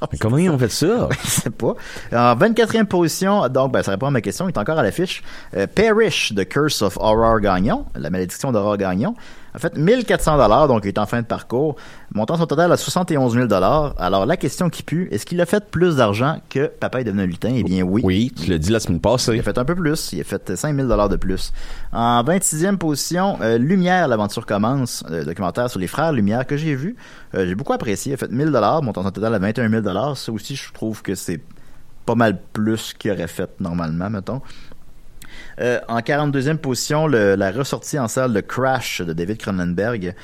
Mais comment ils ont fait ça? Je sais pas. En 24e position, donc ben, ça répond à ma question, il est encore à l'affiche. Euh, Perish, The Curse of Aurore Gagnon, la malédiction d'Aurore Gagnon. En fait, 1400 dollars, donc il est en fin de parcours. Montant son total à 71 000 dollars. Alors la question qui pue, est-ce qu'il a fait plus d'argent que Papa est devenu lutin? Eh bien oui. Oui, tu l'as dit la semaine Il passée. a fait un peu plus. Il a fait 5 000 dollars de plus. En 26e position, euh, Lumière, l'aventure commence, euh, documentaire sur les frères Lumière que j'ai vu. Euh, j'ai beaucoup apprécié. Il a fait 1000 dollars, montant son total à 21 000 dollars. Ça aussi, je trouve que c'est pas mal plus qu'il aurait fait normalement, mettons. Euh, en 42e position, le- la ressortie en salle de Crash de David Cronenberg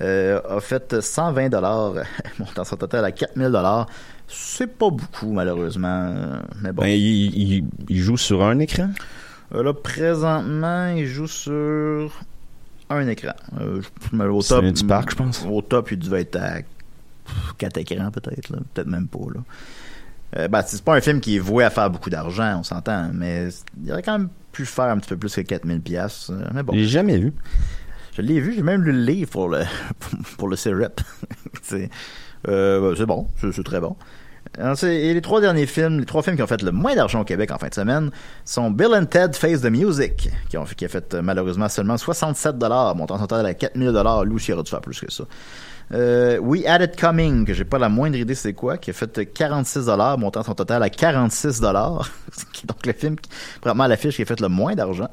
euh, a fait 120 dollars, montant son total à 4000 dollars. C'est pas beaucoup malheureusement, mais bon. Ben, il, il- il joue sur un écran? Euh, là, présentement, il joue sur un écran. Au top, du parc, je pense. Au top, il devait être à quatre écrans, peut-être. Peut-être même pas. Là. Euh, ben, c'est pas un film qui est voué à faire beaucoup d'argent, on s'entend, mais il aurait quand même pu faire un petit peu plus que 4000 pièces. Mais bon, J'ai jamais vu. je l'ai vu, j'ai même lu le livre pour le pour le syrup. c'est euh, c'est bon, c'est très bon. Alors, Et les trois derniers films, les trois films qui ont fait le moins d'argent au Québec en fin de semaine sont Bill and Ted Face the Music, qui, ont, qui a fait euh, malheureusement seulement 67 dollars, montant total à 4000 dollars. Il aurait dû faire plus que ça. Euh, We Had It Coming, que j'ai pas la moindre idée c'est quoi, qui a fait 46 dollars, montant son total à 46 dollars. Donc le film, à l'affiche, qui a fait le moins d'argent.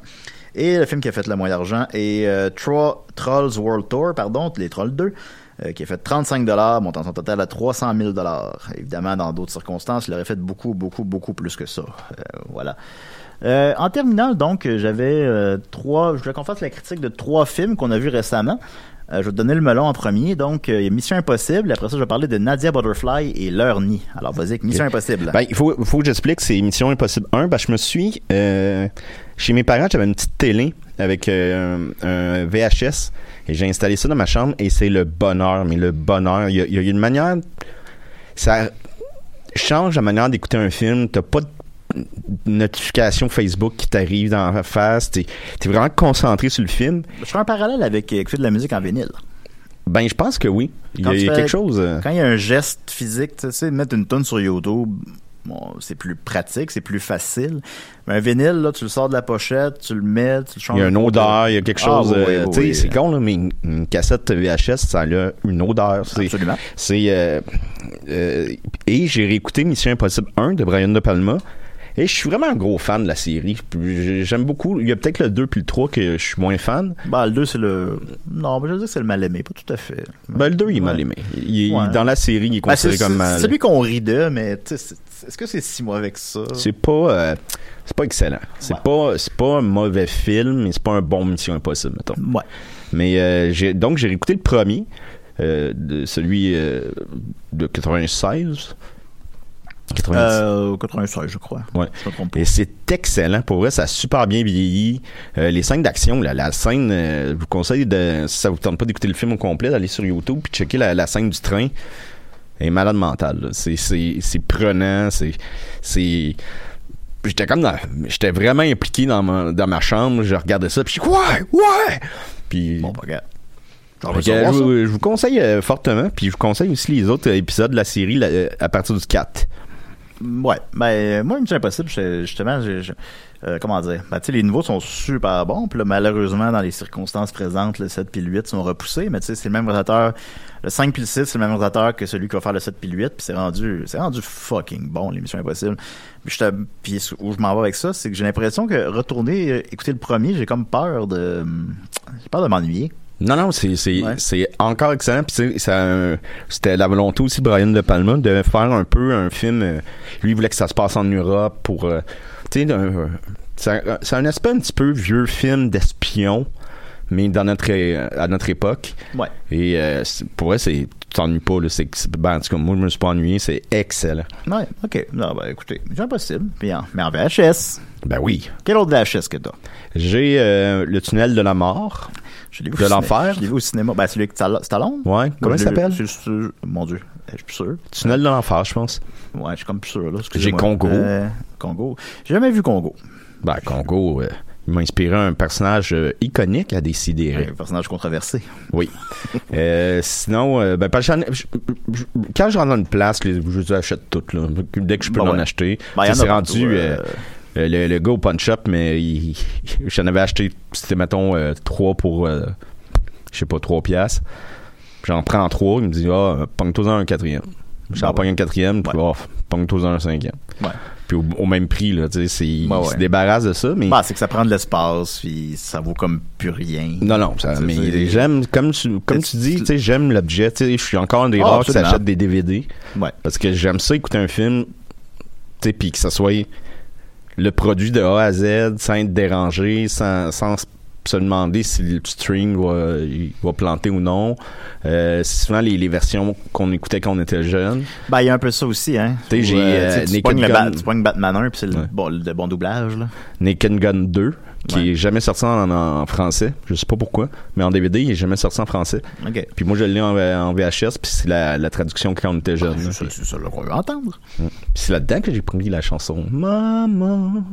Et le film qui a fait le moins d'argent est euh, Tro- Trolls World Tour, pardon, les Trolls 2, euh, qui a fait 35 dollars, montant son total à 300 000 dollars. Évidemment, dans d'autres circonstances, il aurait fait beaucoup, beaucoup, beaucoup plus que ça. Euh, voilà. Euh, en terminant, donc, j'avais euh, trois. Je voulais qu'on fasse la critique de trois films qu'on a vus récemment. Euh, je vais te donner le melon en premier. Donc, il y a Mission Impossible. Après ça, je vais parler de Nadia Butterfly et Leur Nid. Alors, vas-y, Mission Impossible. Ben, il faut, faut que j'explique, c'est Mission Impossible 1. Ben, je me suis. chez mes parents, j'avais une petite télé avec euh, un, VHS et j'ai installé ça dans ma chambre et c'est le bonheur, mais le bonheur. Il y a, il y a une manière. Ça change la manière d'écouter un film. T'as pas de notification Facebook qui t'arrive dans la face. T'es es vraiment concentré sur le film. Je fais un parallèle avec euh, écouter de la musique en vinyle. Ben, je pense que oui. Il y Quand a, tu il y a fais- quelque chose. euh, Quand il y a un geste physique, tu sais, mettre une tonne sur YouTube, bon, c'est plus pratique, c'est plus facile. Mais un vinyle, là, tu le sors de la pochette, tu le mets, tu le changes. Il y a une odeur, il y a quelque Ah, chose. oui, euh, oui, tu sais, oui. c'est con, là, mais une, une cassette VHS, ça a une odeur. C'est, Absolument. c'est, euh, euh, et j'ai réécouté Mission Impossible 1 de Brian De Palma. Et je suis vraiment un gros fan de la série. J'aime beaucoup. Il y a peut-être le 2 puis le 3 que je suis moins fan. Ben, le 2, c'est le. Non, mais je veux dire que c'est le mal aimé, pas tout à fait. Ben, le 2, il est mal aimé. Il. Dans la série, il est Ben, c'est considéré comme c'est- mal. c'est celui qu'on rit de, mais est-ce que c'est si mauvais que ça? C'est pas, euh, c'est pas excellent. C'est Ouais. pas, c'est pas un mauvais film, mais c'est pas un bon Mission Impossible, mettons. Ouais. Mais euh, j'ai donc j'ai réécouté le premier, euh, de celui euh, de 96. 90. Euh, 96, je crois. Ouais. Je. Et c'est excellent. Pour vrai, ça a super bien vieilli. Euh, les scènes d'action, là, la scène, euh, je vous conseille, de, si ça vous tente pas d'écouter le film au complet, d'aller sur YouTube puis checker la, la scène du train. Elle est malade mentale. C'est, prenant. C'est, j'étais comme dans, j'étais vraiment impliqué dans ma, dans ma chambre. Je regardais ça puis je dis ouais, ouais. Puis Bon, regarde. Je, vous, je vous conseille euh, fortement, puis je vous conseille aussi les autres épisodes de la série là, à partir du 4. Ouais, ben moi, Mission Impossible, justement, euh, comment dire, ben, les nouveaux sont super bons, puis malheureusement, dans les circonstances présentes, le 7 puis le 8 sont repoussés, mais tu sais, c'est le même réalisateur, le 5 puis le 6, c'est le même réalisateur que celui qui va faire le 7 puis le 8, puis c'est rendu, c'est rendu fucking bon. Puis, j'étais- puis où je m'en vais avec ça, c'est que j'ai l'impression que retourner euh, écouter le premier, j'ai comme peur de, j'ai peur de m'ennuyer. Non, non, c'est c'est Ouais. c'est encore excellent. Puis euh, c'était la volonté aussi de Brian De Palma de faire un peu un film. euh, lui il voulait que ça se passe en Europe pour, euh, tu sais, euh, c'est un, c'est un aspect un petit peu vieux film d'espion, mais dans notre é- à notre époque. Ouais. Et euh, c'est- pour vrai, c'est tu t'ennuies pas là. C'est c'est- ben, en tout cas, moi je me suis pas ennuyé. C'est excellent. Ouais, ok. Non, ben écoutez, Mission Impossible, puis en, mais en VHS. Ben oui. Quel autre VHS que t'as? J'ai euh, le tunnel de la mort. Je l'ai vu De l'enfer? Je l'ai vu au cinéma. Ben, celui avec Stall- Stallone. Ouais, comment il s'appelle? Mon Dieu, je suis plus sûr. Tunnel de l'enfer, je pense. Ouais, je suis comme plus sûr, là. J'ai. Congo. Euh, Congo. J'ai jamais vu Congo. Ben, Congo, euh, il m'a inspiré un personnage euh, iconique à décider. Un personnage controversé. Oui. Sinon, ben, quand je rentre dans une place, les, je les achète toutes. Là. Dès que je peux Bon, en ouais. acheter. Ben, c'est rendu le, le gars au punch-up, mais j'en avais acheté, c'était mettons euh, trois pour, euh, je sais pas, trois piastres. J'en prends trois, il me dit, ah, pogne-toi un quatrième. J'en Ben pogne un quatrième, puis oh, pogne-toi un cinquième. Ouais. Puis au, au même prix, là, tu sais, ouais. se débarrasse de ça, mais. Bah, c'est que ça prend de l'espace, puis ça vaut comme plus rien. Non, non, ça, mais j'aime, comme tu, comme tu dis, tu sais, j'aime l'objet, tu sais, je suis encore un des Ah, rares qui s'achète des DVD. Ouais. Parce que j'aime ça écouter un film, tu sais, puis que ça soit le produit de A à Z, sans être dérangé, sans, sans se demander si le stream va, il va planter ou non. Euh, c'est souvent les, les versions qu'on écoutait quand on était jeune. Ben, il y a un peu ça aussi, hein. Tu sais, Où, euh, tu sais, tu Naked pognes le. Bat- tu Batman 1, puis c'est le, Ouais. bon, le bon doublage, là. Naked Gun 2, qui Ouais. est jamais sorti en, en français. Je sais pas pourquoi, mais en DVD, il est jamais sorti en français. Puis moi, je l'ai en, en VHS, puis c'est la, la traduction quand on était jeune. C'est ça, ça, veut entendre. Puis c'est là-dedans que j'ai pris la chanson Maman,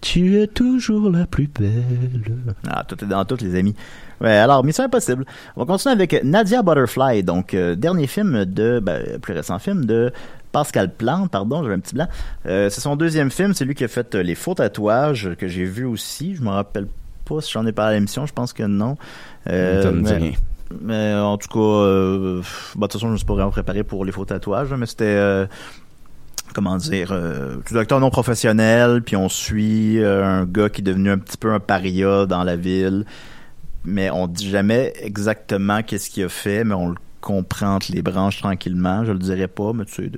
tu es toujours la plus belle. Ah, tout est dans tout, les amis. Ouais, alors, Mission Impossible. On va continuer avec Nadia Butterfly, donc euh, dernier film de, ben, plus récent film de Pascal Plante, pardon, j'avais un petit blanc. Euh, c'est son deuxième film, c'est lui qui a fait euh, les faux tatouages que j'ai vu aussi. Je me rappelle pas si j'en ai parlé à l'émission, je pense que non. Euh, mais- en tout cas, euh, bah, de toute façon, je me suis pas vraiment préparé pour les faux tatouages, mais c'était, comment dire, euh, tout acteur non professionnel, puis on suit euh, un gars qui est devenu un petit peu un paria dans la ville, mais on dit jamais exactement qu'est-ce qu'il a fait, mais on le entre les branches tranquillement, je le dirais pas, mais tu sais,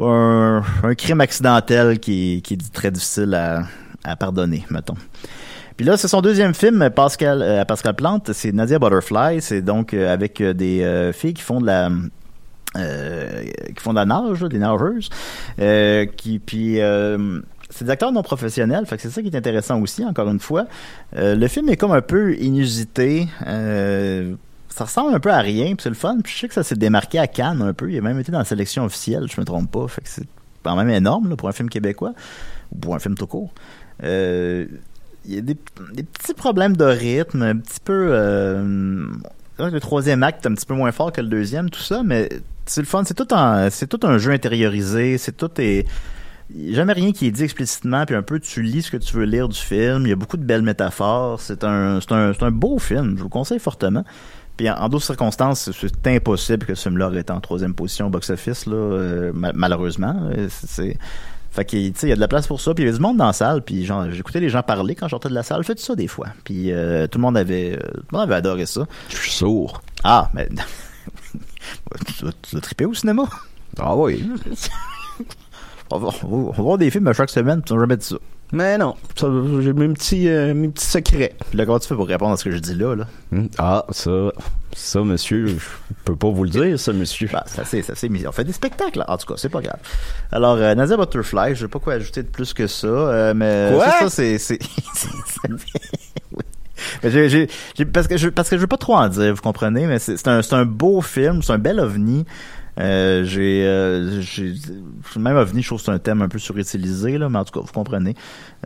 un, crime accidentel qui, est très difficile à, pardonner, mettons. Puis là, c'est son deuxième film, Pascal, euh, Pascal Plante, c'est Nadia Butterfly, c'est donc euh, avec euh, des filles qui font de la qui font de la nage, des nageuses, qui puis c'est des acteurs non professionnels, fait que c'est ça qui est intéressant aussi, encore une fois. Le film est comme un peu inusité. Ça ressemble un peu à rien, puis c'est le fun. Je sais que ça s'est démarqué à Cannes un peu. Il a même été dans la sélection officielle, je me trompe pas. Fait que c'est quand même énorme pour un film québécois ou pour un film tout court. Euh, il y a des, petits problèmes de rythme, un petit peu. Euh, le troisième acte est un petit peu moins fort que le deuxième, tout ça, mais c'est le fun. C'est tout un, c'est tout un jeu intériorisé. C'est tout est. Jamais rien qui est dit explicitement, puis un peu tu lis ce que tu veux lire du film. Il y a beaucoup de belles métaphores. C'est un, c'est un, c'est un beau film. Je vous conseille fortement. Puis en, en d'autres circonstances, c'est- impossible que ce film-là aurait été en troisième position au box-office, là, euh, ma- malheureusement. Euh, C'est, fait que, tu sais, il y a de la place pour ça. Puis il y avait du monde dans la salle. Puis genre, j'écoutais les gens parler quand je sortais de la salle. Faites ça des fois? Puis euh, tout le monde avait, euh, tout le monde avait adoré ça. Je suis sourd. Ah, mais tu vas- tu triper au cinéma. Ah oui. On va, on va- on va voir des films à chaque semaine. Puis on va jamais dit ça. Mais non, j'ai mes petits, euh, mes petits secrets. Là, comment tu fais pour répondre à ce que je dis là, là? Hmm. Ah, ça, ça, monsieur, je peux pas vous le dire, ça, monsieur. Bah, ça c'est, ça c'est, mis- on fait des spectacles. En tout cas, c'est pas grave. Alors, euh, Nadia Butterfly, je sais pas quoi ajouter de plus que ça, euh, mais Quoi? c'est ça, c'est, c'est, oui. Mais parce que je, parce que je veux pas trop en dire, vous comprenez, mais c'est, c'est un, c'est un beau film, c'est un bel ovni. Euh, j'ai, euh, j'ai, même je trouve que c'est un thème un peu surutilisé, là, mais en tout cas, vous comprenez.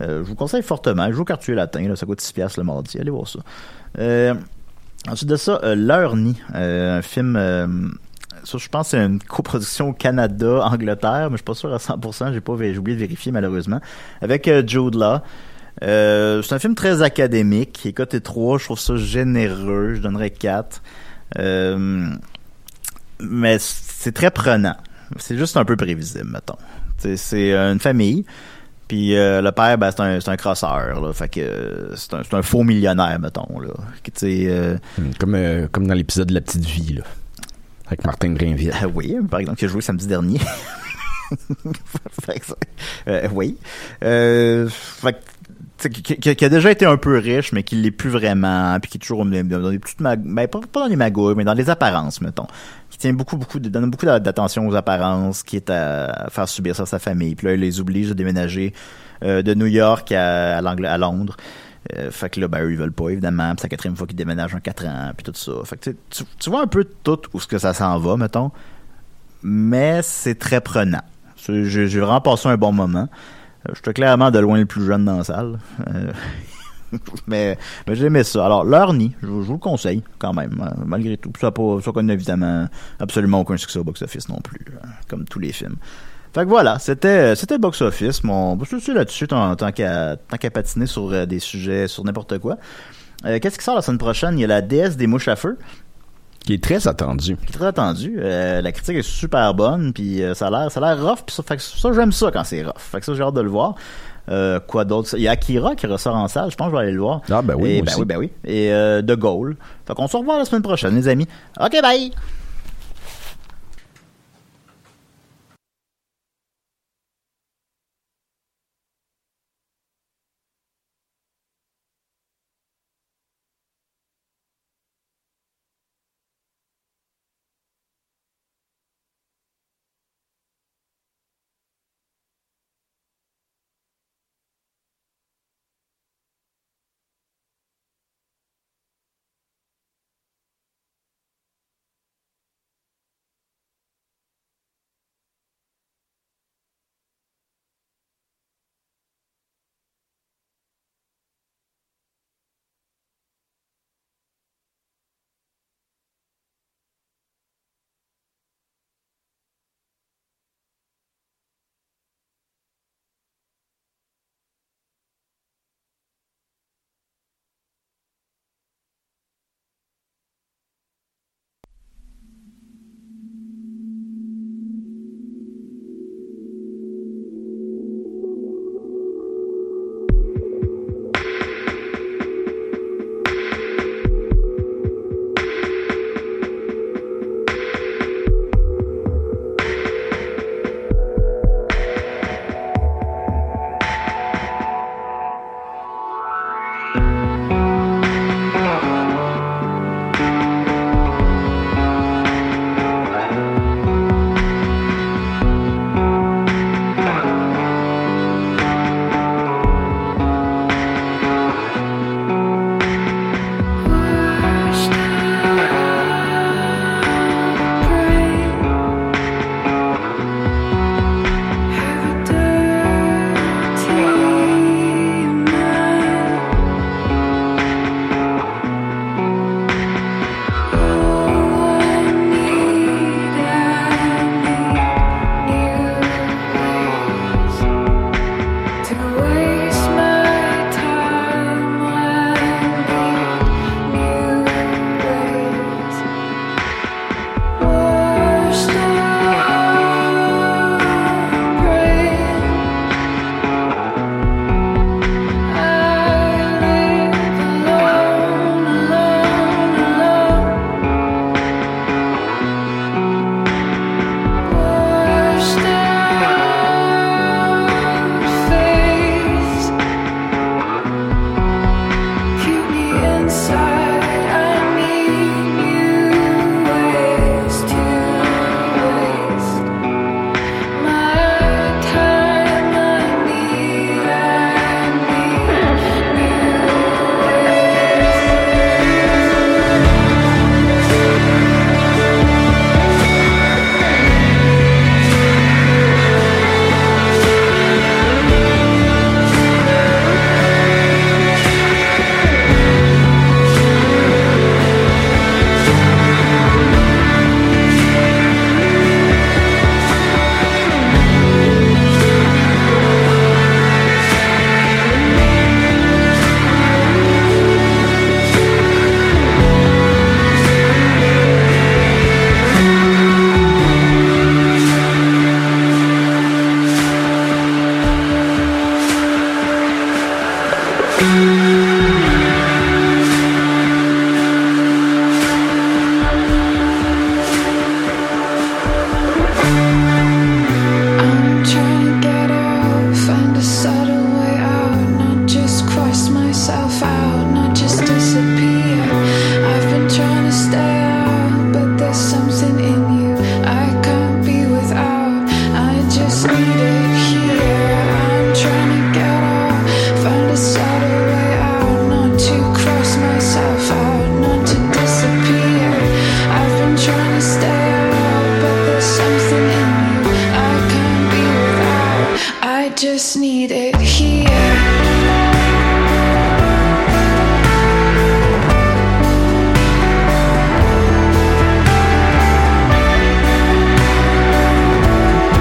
Euh, je vous conseille fortement. Je joue au quartier latin, ça coûte 6 piastres le mardi. Allez voir ça. Euh, ensuite de ça, L'heure euh, un film, ça, je pense que c'est une coproduction Canada-Angleterre, mais je suis pas sûr à 100%, j'ai pas, j'ai oublié de vérifier malheureusement, avec Jude Law. Euh, c'est un film très académique, qui est coté 3, je trouve ça généreux, je donnerais 4. Euh, mais c'est très prenant. C'est juste un peu prévisible, mettons. C'est euh, une famille, puis euh, le père, ben, c'est un, c'est un crosseur, là, fait que euh, c'est un, c'est un faux millionnaire, mettons, là. Qui, euh, Hmm, Comme, euh, comme dans l'épisode de La Petite Vie, là. Avec Martin Brinville. Ah oui, par exemple, qui a joué samedi dernier. Fait que ça- oui. Fait que, qui, a déjà été un peu riche, mais qui l'est plus vraiment, puis qui est toujours dans dans des petites mag- ben, pas, pas dans les magouilles, mais dans les apparences, mettons. Tient beaucoup, beaucoup, donne beaucoup d'attention aux apparences, qui est à faire subir ça à sa famille. Puis là, il les oblige de déménager euh, de New York à, à, à Londres. Euh, fait que là, ben, ils veulent pas, évidemment. C'est la quatrième fois qu'ils déménagent en quatre ans, puis tout ça. Fait que tu, tu, vois un peu tout où ce que ça s'en va, mettons. Mais c'est très prenant. J'ai vraiment passé un bon moment. Euh, J'étais clairement de loin le plus jeune dans la salle. Euh, mais mais j'ai aimé ça. Alors, leur nid, je, vous- je vous le conseille quand même, euh, malgré tout. Ça n'a pas- ça connaît évidemment absolument aucun succès au box-office non plus, euh, comme tous les films. Fait que voilà, c'était c'était le box-office. Mon, je suis là-dessus tant, tant qu'à tant qu'à patiner sur euh, des sujets, sur n'importe quoi. Euh, Qu'est-ce qui sort la semaine prochaine? Il y a la déesse des mouches à feu Qui est très attendu. qui est très attendu. Euh, la critique est super bonne, puis euh, ça a l'air, ça a l'air rough, puis ça, fait que ça j'aime ça quand c'est rough. Fait que ça j'ai hâte de le voir. Euh, quoi d'autre? Il y a Akira qui ressort en salle, je pense que je vais aller le voir. Ah, ben oui, Et, moi ben aussi. oui, ben oui. Et euh, The Goal. Fait qu'on se revoit la semaine prochaine, les amis. Ok, bye.